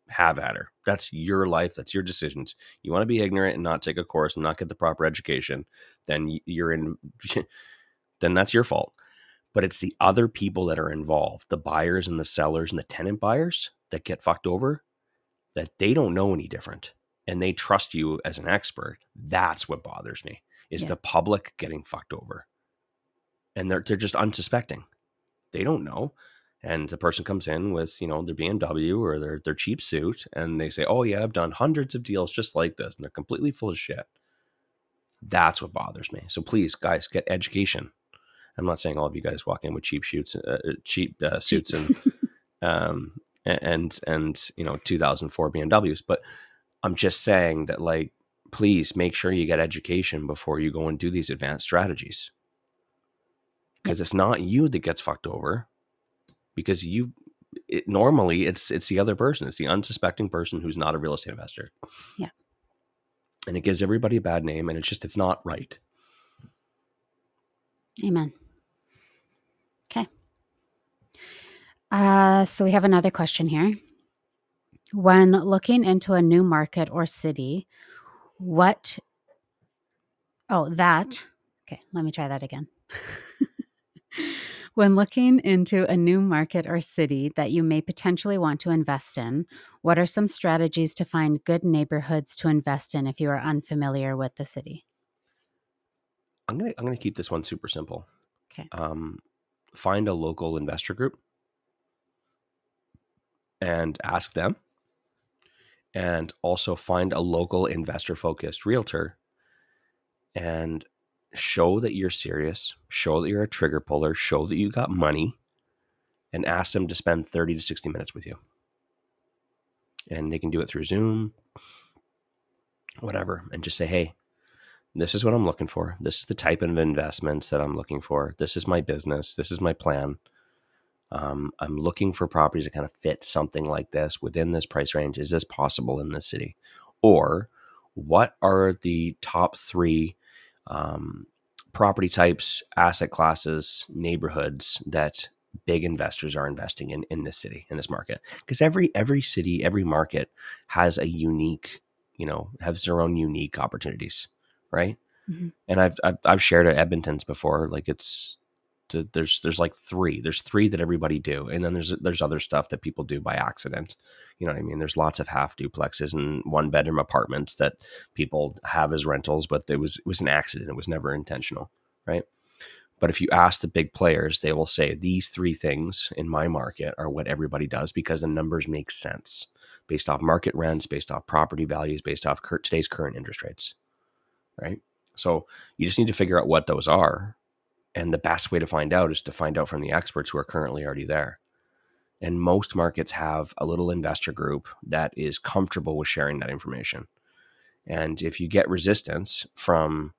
have at her. That's your life. That's your decisions. You want to be ignorant and not take a course and not get the proper education, then you're in. then that's your fault. But it's the other people that are involved, the buyers and the sellers and the tenant buyers that get fucked over, that they don't know any different and they trust you as an expert. That's what bothers me. Is Yeah. the public getting fucked over and they're they're just unsuspecting. They don't know. And the person comes in with, you know, their BMW or their their cheap suit and they say, "Oh yeah, I've done hundreds of deals just like this." And they're completely full of shit. That's what bothers me. So please, guys, get education. I'm not saying all of you guys walk in with cheap shoots, uh, uh, cheap uh, suits and um and and you know 2004 BMWs, but I'm just saying that like please make sure you get education before you go and do these advanced strategies because it's not you that gets fucked over because you it, normally it's it's the other person it's the unsuspecting person who's not a real estate investor Yeah. and it gives everybody a bad name and it's just it's not right Amen. Okay. Uh, so we have another question here. When looking into a new market or city, what? Oh, that. Okay, let me try that again. when looking into a new market or city that you may potentially want to invest in, what are some strategies to find good neighborhoods to invest in if you are unfamiliar with the city? i'm gonna i'm gonna keep this one super simple Okay. um find a local investor group and ask them and also find a local investor focused realtor and show that you're serious show that you're a trigger puller show that you got money and ask them to spend 30 to 60 minutes with you. And they can do it through zoom whatever and just say hey this is what i'm looking for. This is the type of investments that i'm looking for. This is my business. This is my plan um, I'm looking for properties that kind of fit something like this within this price range. Is this possible in this city? Or what are the top three um, property types, asset classes, neighborhoods that big investors are investing in in this city, in this market? Because every every city, every market has a unique, you know, has their own unique opportunities, right? Mhm. And I've, I've I've shared at Edmonton's before. Like it's th- there's there's like three. There's three that everybody do, and then there's there's other stuff that people do by accident. You know what I mean? There's lots of half duplexes and one bedroom apartments that people have as rentals, but it was it was an accident. It was never intentional, right? But if you ask the big players, they will say these three things in my market are what everybody does because the numbers make sense based off market rents, based off property values, based off today's current interest rates, right? So you just need to figure out what those are. And the best way to find out is to find out from the experts who are currently already there. And most markets have a little investor group that is comfortable with sharing that information. And if you get resistance from,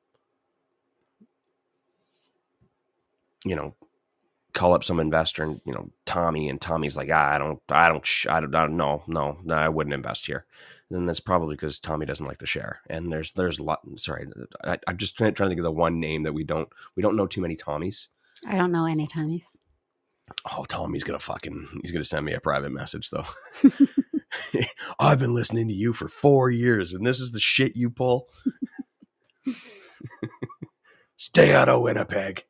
you know, call up some investor and you know Tommy and Tommy's like ah, I don't I don't I don't, I don't no no no I wouldn't invest here. Then that's probably because Tommy doesn't like to share. And there's there's a lot. Sorry, I, I'm just trying, trying to think of the one name that we don't we don't know too many Tommies. I don't know any Tommies. Oh, Tommy's gonna fucking he's gonna send me a private message though. I've been listening to you for four years, and this is the shit you pull. Stay out of Winnipeg.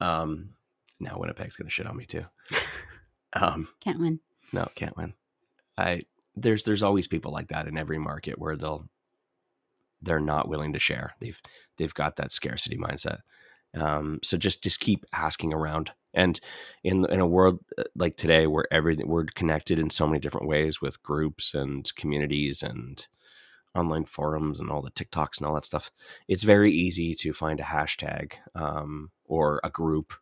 um, now Winnipeg's gonna shit on me too. Um, Can't win. no, can't win. I there's there's always people like that in every market where they'll they're not willing to share. They've they've got that scarcity mindset. Um, so just just keep asking around. And in in a world uh, like today, where everything we're connected in so many different ways with groups and communities and online forums and all the TikToks and all that stuff, it's very easy to find a hashtag um, or a group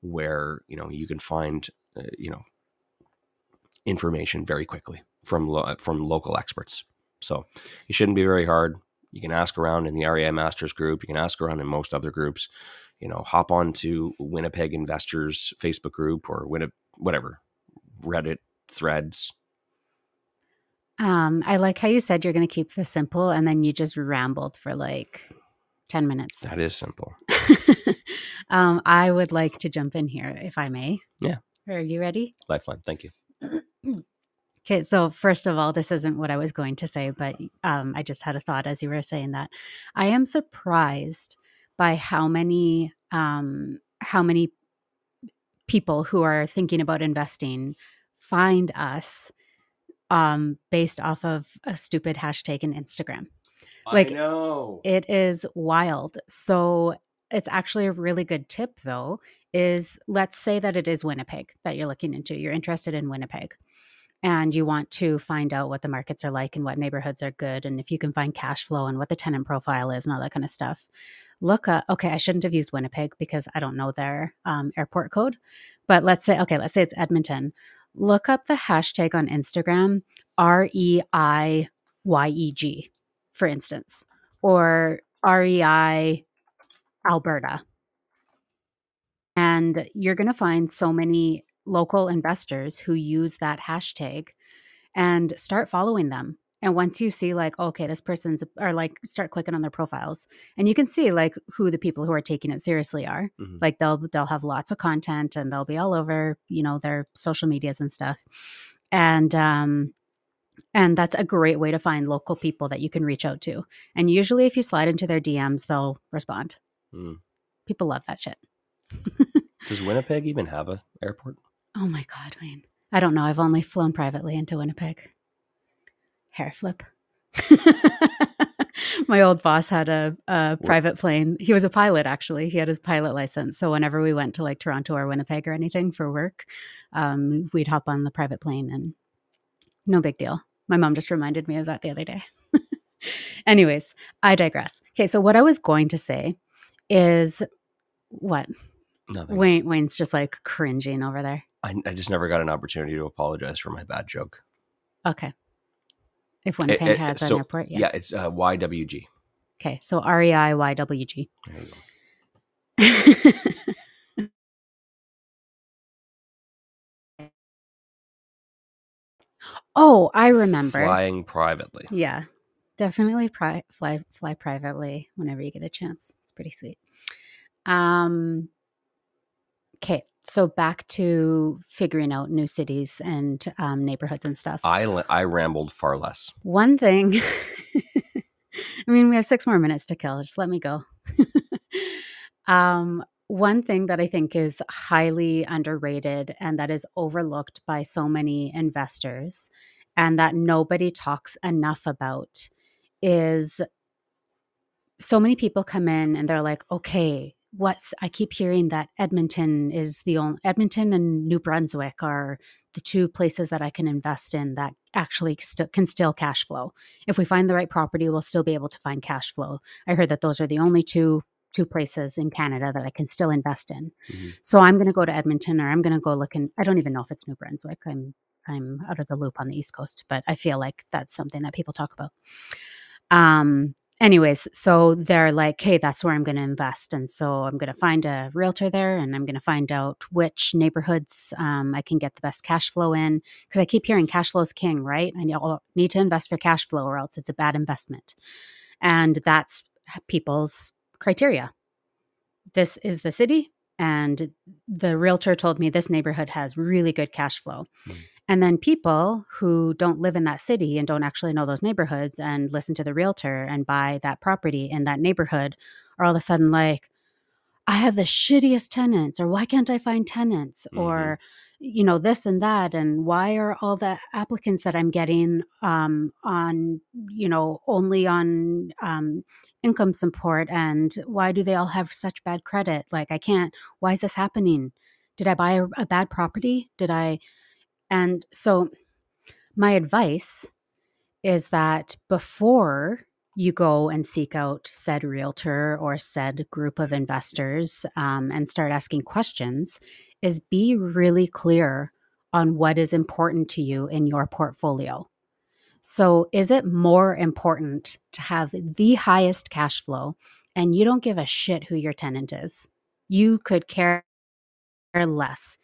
where you know you can find uh, you know information very quickly from lo- from local experts. So it shouldn't be very hard. You can ask around in the REI Masters group. You can ask around in most other groups. You know, hop on to Winnipeg Investors Facebook group or Winni- whatever Reddit threads. Um, I like how you said you're going to keep this simple, and then you just rambled for like ten minutes. That is simple. um, I would like to jump in here, if I may. Yeah. Are you ready? Lifeline. Thank you. Okay, so first of all, this isn't what I was going to say, but um, I just had a thought as you were saying that. I am surprised by how many um, how many people who are thinking about investing find us um, based off of a stupid hashtag in Instagram. Like, I know. It is wild. So it's actually a really good tip, though. Is let's say that it is Winnipeg that you're looking into. You're interested in Winnipeg and you want to find out what the markets are like and what neighborhoods are good and if you can find cash flow and what the tenant profile is and all that kind of stuff look up okay i shouldn't have used winnipeg because i don't know their um, airport code but let's say okay let's say it's edmonton. Look up the hashtag on instagram r-e-i-y-e-g for instance or rei alberta. And you're going to find so many local investors who use that hashtag and start following them. And once you see like, okay, this person's or like start clicking on their profiles and you can see like who the people who are taking it seriously are. Mhm. Like they'll they'll have lots of content and they'll be all over, you know, their social medias and stuff. And um and that's a great way to find local people that you can reach out to. And usually if you slide into their DMs, they'll respond. Mm. People love that shit. Does Winnipeg even have a airport? Oh my God, Wayne. I don't know. I've only flown privately into Winnipeg. Hair flip. my old boss had a, a private plane. He was a pilot, actually. He had his pilot license. So whenever we went to like Toronto or Winnipeg or anything for work, um, we'd hop on the private plane and no big deal. My mom just reminded me of that the other day. Anyways, I digress. Okay, so what I was going to say is what? Nothing. Wayne Wayne's just like cringing over there. I, I just never got an opportunity to apologize for my bad joke. Okay. If one it- has an airport, yeah. Yeah, it's uh, YWG. Okay, so R E I Y W G. There you go. oh, I remember. Flying privately. Yeah, definitely pri- fly fly privately whenever you get a chance. It's pretty sweet. Um. Okay, so back to figuring out new cities and um, neighborhoods and stuff. I, I rambled far less. One thing, I mean, we have six more minutes to kill. Just let me go. um, one thing that I think is highly underrated and that is overlooked by so many investors and that nobody talks enough about is so many people come in and they're like, okay, what's I keep hearing that Edmonton is the only Edmonton and New Brunswick are the two places that I can invest in that actually st- can still cash flow. If we find the right property, we'll still be able to find cash flow. I heard that those are the only two two places in Canada that I can still invest in. Mm-hmm. So I'm going to go to Edmonton or I'm going to go look in I don't even know if it's New Brunswick. I'm I'm out of the loop on the East Coast, but I feel like that's something that people talk about. Um anyways, so they're like, hey, that's where I'm going to invest. And so I'm going to find a realtor there and I'm going to find out which neighborhoods um, I can get the best cash flow in. Because I keep hearing cash flow is king, right? I need to invest for cash flow or else it's a bad investment. And that's people's criteria. This is the city. And the realtor told me this neighborhood has really good cash flow. Mm. And then people who don't live in that city and don't actually know those neighborhoods and listen to the realtor and buy that property in that neighborhood are all of a sudden like, I have the shittiest tenants, or why can't I find tenants? Mm-hmm. Or, you know, this and that. And why are all the applicants that I'm getting um, on, you know, only on um, income support? And why do they all have such bad credit? Like, I can't, why is this happening? Did I buy a, a bad property? Did I, and so, my advice is that before you go and seek out said realtor or said group of investors um, and start asking questions, is be really clear on what is important to you in your portfolio. So, is it more important to have the highest cash flow and you don't give a shit who your tenant is? You could care less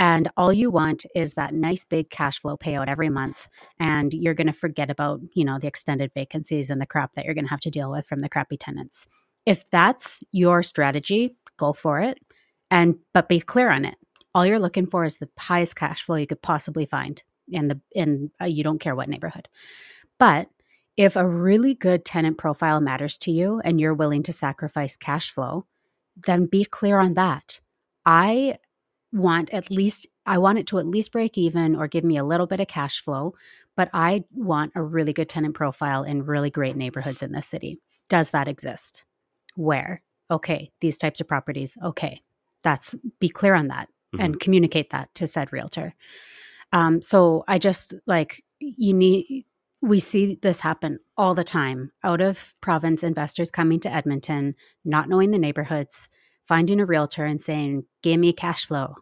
and all you want is that nice big cash flow payout every month and you're going to forget about you know the extended vacancies and the crap that you're going to have to deal with from the crappy tenants. If that's your strategy go for it and but be clear on it. All you're looking for is the highest cash flow you could possibly find in the in uh, you don't care what neighborhood. But if a really good tenant profile matters to you and you're willing to sacrifice cash flow then be clear on that. I want at least I want it to at least break even or give me a little bit of cash flow, but I want a really good tenant profile in really great neighborhoods in this city. Does that exist? Where? Okay, these types of properties. Okay. That's be clear on that mm-hmm. and communicate that to said realtor. Um, so I just like you need we see this happen all the time out of province investors coming to Edmonton, not knowing the neighborhoods, finding a realtor and saying, Give me cash flow.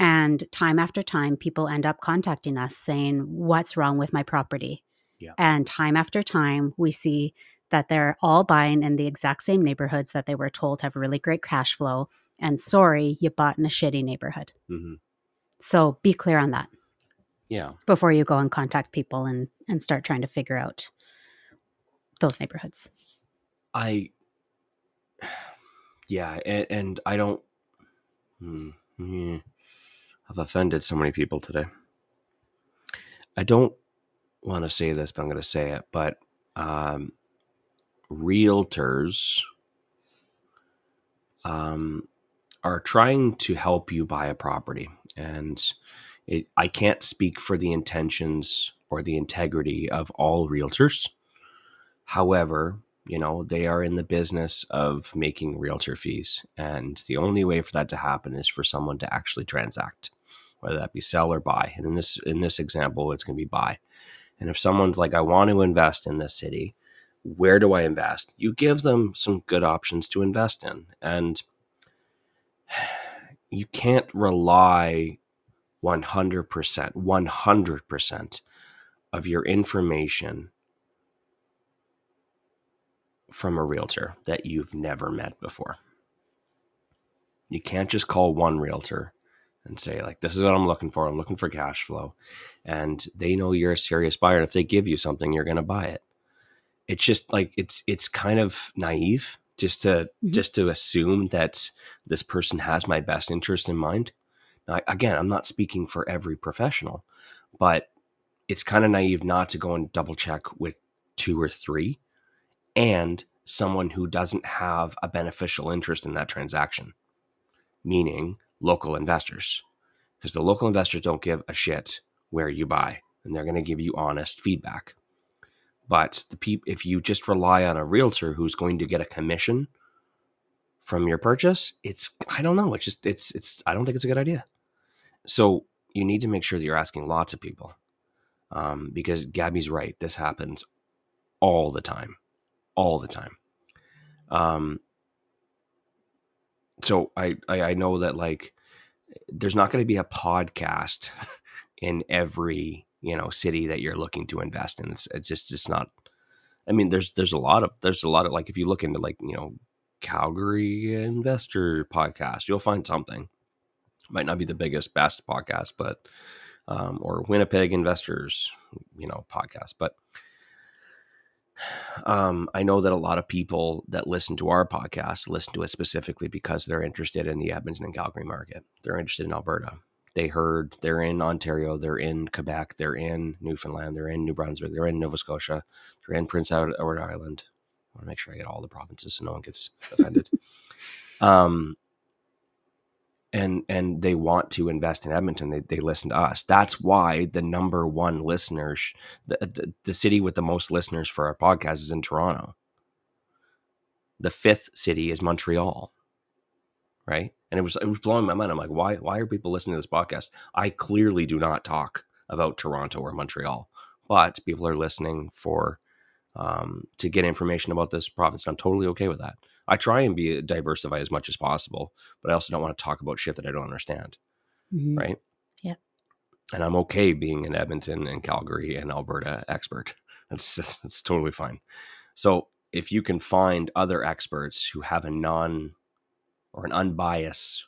And time after time, people end up contacting us saying, What's wrong with my property? Yeah. And time after time, we see that they're all buying in the exact same neighborhoods that they were told have really great cash flow. And sorry, you bought in a shitty neighborhood. Mm-hmm. So be clear on that. Yeah. Before you go and contact people and, and start trying to figure out those neighborhoods. I yeah, and, and I don't. Hmm, I've offended so many people today. I don't want to say this, but I'm going to say it. But um, realtors um, are trying to help you buy a property, and it, I can't speak for the intentions or the integrity of all realtors. However, you know they are in the business of making realtor fees and the only way for that to happen is for someone to actually transact whether that be sell or buy. And in this in this example it's going to be buy. And if someone's like i want to invest in this city where do i invest? You give them some good options to invest in. And you can't rely 100% 100% of your information from a realtor that you've never met before. You can't just call one realtor and say like this is what I'm looking for. I'm looking for cash flow. And they know you're a serious buyer and if they give you something you're going to buy it. It's just like it's it's kind of naive just to mm-hmm. just to assume that this person has my best interest in mind. Now, again, I'm not speaking for every professional, but it's kind of naive not to go and double check with two or three and someone who doesn't have a beneficial interest in that transaction. meaning local investors, because the local investors don't give a shit where you buy, and they're going to give you honest feedback. But the peop- if you just rely on a realtor who's going to get a commission from your purchase, it's I don't know. It's just it's it's I don't think it's a good idea. So you need to make sure that you're asking lots of people, um, because Gabby's right. This happens all the time, all the time. Um, so I, I I know that like there's not going to be a podcast in every you know city that you're looking to invest in. It's, it's just it's not. I mean, there's there's a lot of there's a lot of like if you look into like you know Calgary investor podcast, you'll find something. Might not be the biggest best podcast, but um, or Winnipeg investors, you know, podcast, but um, I know that a lot of people that listen to our podcast listen to it specifically because they're interested in the Edmonton and Calgary market. They're interested in Alberta. They heard they're in Ontario, they're in Quebec, they're in Newfoundland, they're in New Brunswick, they're in Nova Scotia, they're in Prince Edward Island. I want to make sure I get all the provinces so no one gets offended. um, and and they want to invest in Edmonton, they, they listen to us. That's why the number one listeners, the, the, the city with the most listeners for our podcast is in Toronto. The fifth city is Montreal, right? And it was it was blowing my mind. I'm like, why why are people listening to this podcast? I clearly do not talk about Toronto or Montreal, but people are listening for um, to get information about this province. And I'm totally okay with that. I try and be diversified as much as possible, but I also don't want to talk about shit that I don't understand. Mhm. Right. Yeah. And I'm okay being an Edmonton and Calgary and Alberta expert. That's, that's totally fine. So if you can find other experts who have a non or an unbiased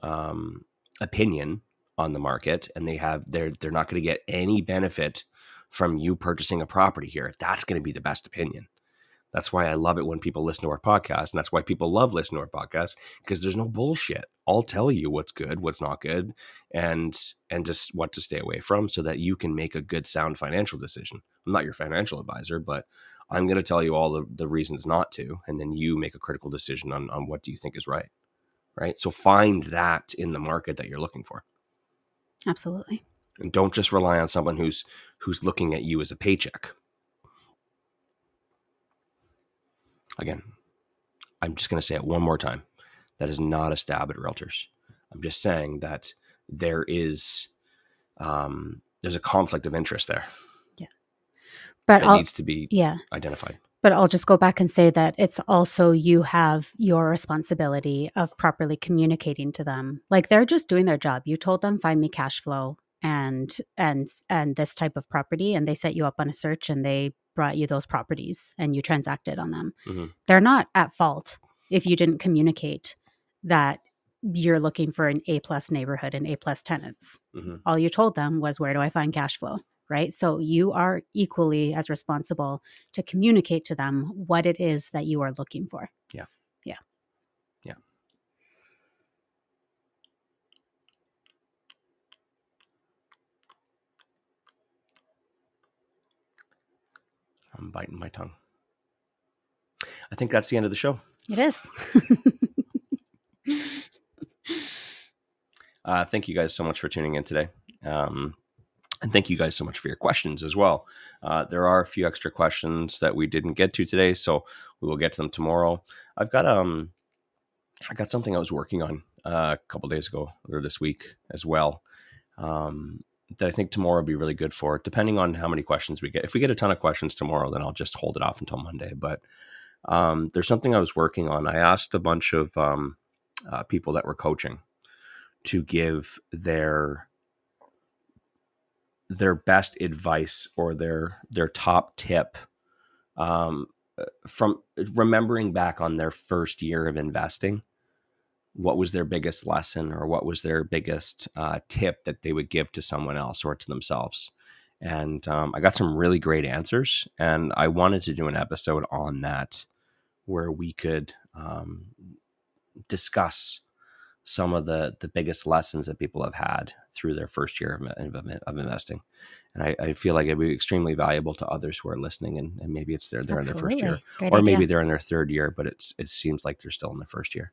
um, opinion on the market and they have they're they're not going to get any benefit from you purchasing a property here that's going to be the best opinion that's why i love it when people listen to our podcast and that's why people love listening to our podcast because there's no bullshit. I'll tell you what's good what's not good and and just what to stay away from so that you can make a good sound financial decision. I'm not your financial advisor but i'm going to tell you all the, the reasons not to and then you make a critical decision on, on what do you think is right right? So find that in the market that you're looking for. Absolutely. and don't just rely on someone who's who's looking at you as a paycheck again i'm just going to say it one more time. That is not a stab at realtors. I'm just saying that there is um, there's a conflict of interest there. Yeah, But I'll, needs to be yeah, identified. But I'll just go back and say that it's also you have your responsibility of properly communicating to them. Like they're just doing their job. You told them find me cash flow and and and this type of property and they set you up on a search and they brought you those properties and you transacted on them. Mhm. They're not at fault if you didn't communicate that you're looking for an A plus neighborhood and A plus tenants. Mhm. All you told them was where do I find cash flow? Right. So you are equally as responsible to communicate to them what it is that you are looking for. i'm biting my tongue i think that's the end of the show It is. Uh, thank you guys so much for tuning in today. Um, and thank you guys so much for your questions as well. Uh, there are a few extra questions that we didn't get to today, so we will get to them tomorrow. I've got um, I got something I was working on uh, a couple days ago or this week as well. Um, that I think tomorrow would be really good for, depending on how many questions we get. If we get a ton of questions tomorrow, then I'll just hold it off until Monday. But um, there's something I was working on. I asked a bunch of um, uh, people that were coaching to give their their best advice or their their top tip um, from remembering back on their first year of investing what was their biggest lesson or what was their biggest uh, tip that they would give to someone else or to themselves? And um, i got some really great answers and i wanted to do an episode on that where we could um, discuss some of the the biggest lessons that people have had through their first year of, of, of investing. And I, I feel like it'd be extremely valuable to others who are listening and, and maybe it's their they're in their first year Great or idea. maybe they're in their third year but it's it seems like they're still in their first year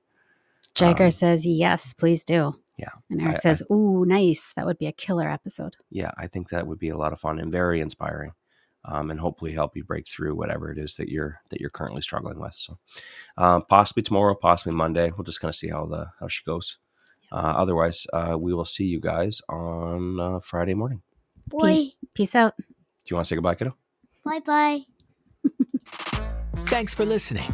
Jagger Um, says, yes, please do. Yeah, And Eric I- says, ooh, nice. That would be a killer episode. yeah, I think that would be a lot of fun and very inspiring, um, and hopefully help you break through whatever it is that you're that you're currently struggling with. So, uh, possibly tomorrow, possibly Monday. We'll just kind of see how the how she goes. Uh, otherwise, uh, we will see you guys on uh, Friday morning. Boy, Peace out. Do you want to say goodbye, kiddo? bye bye. Thanks for listening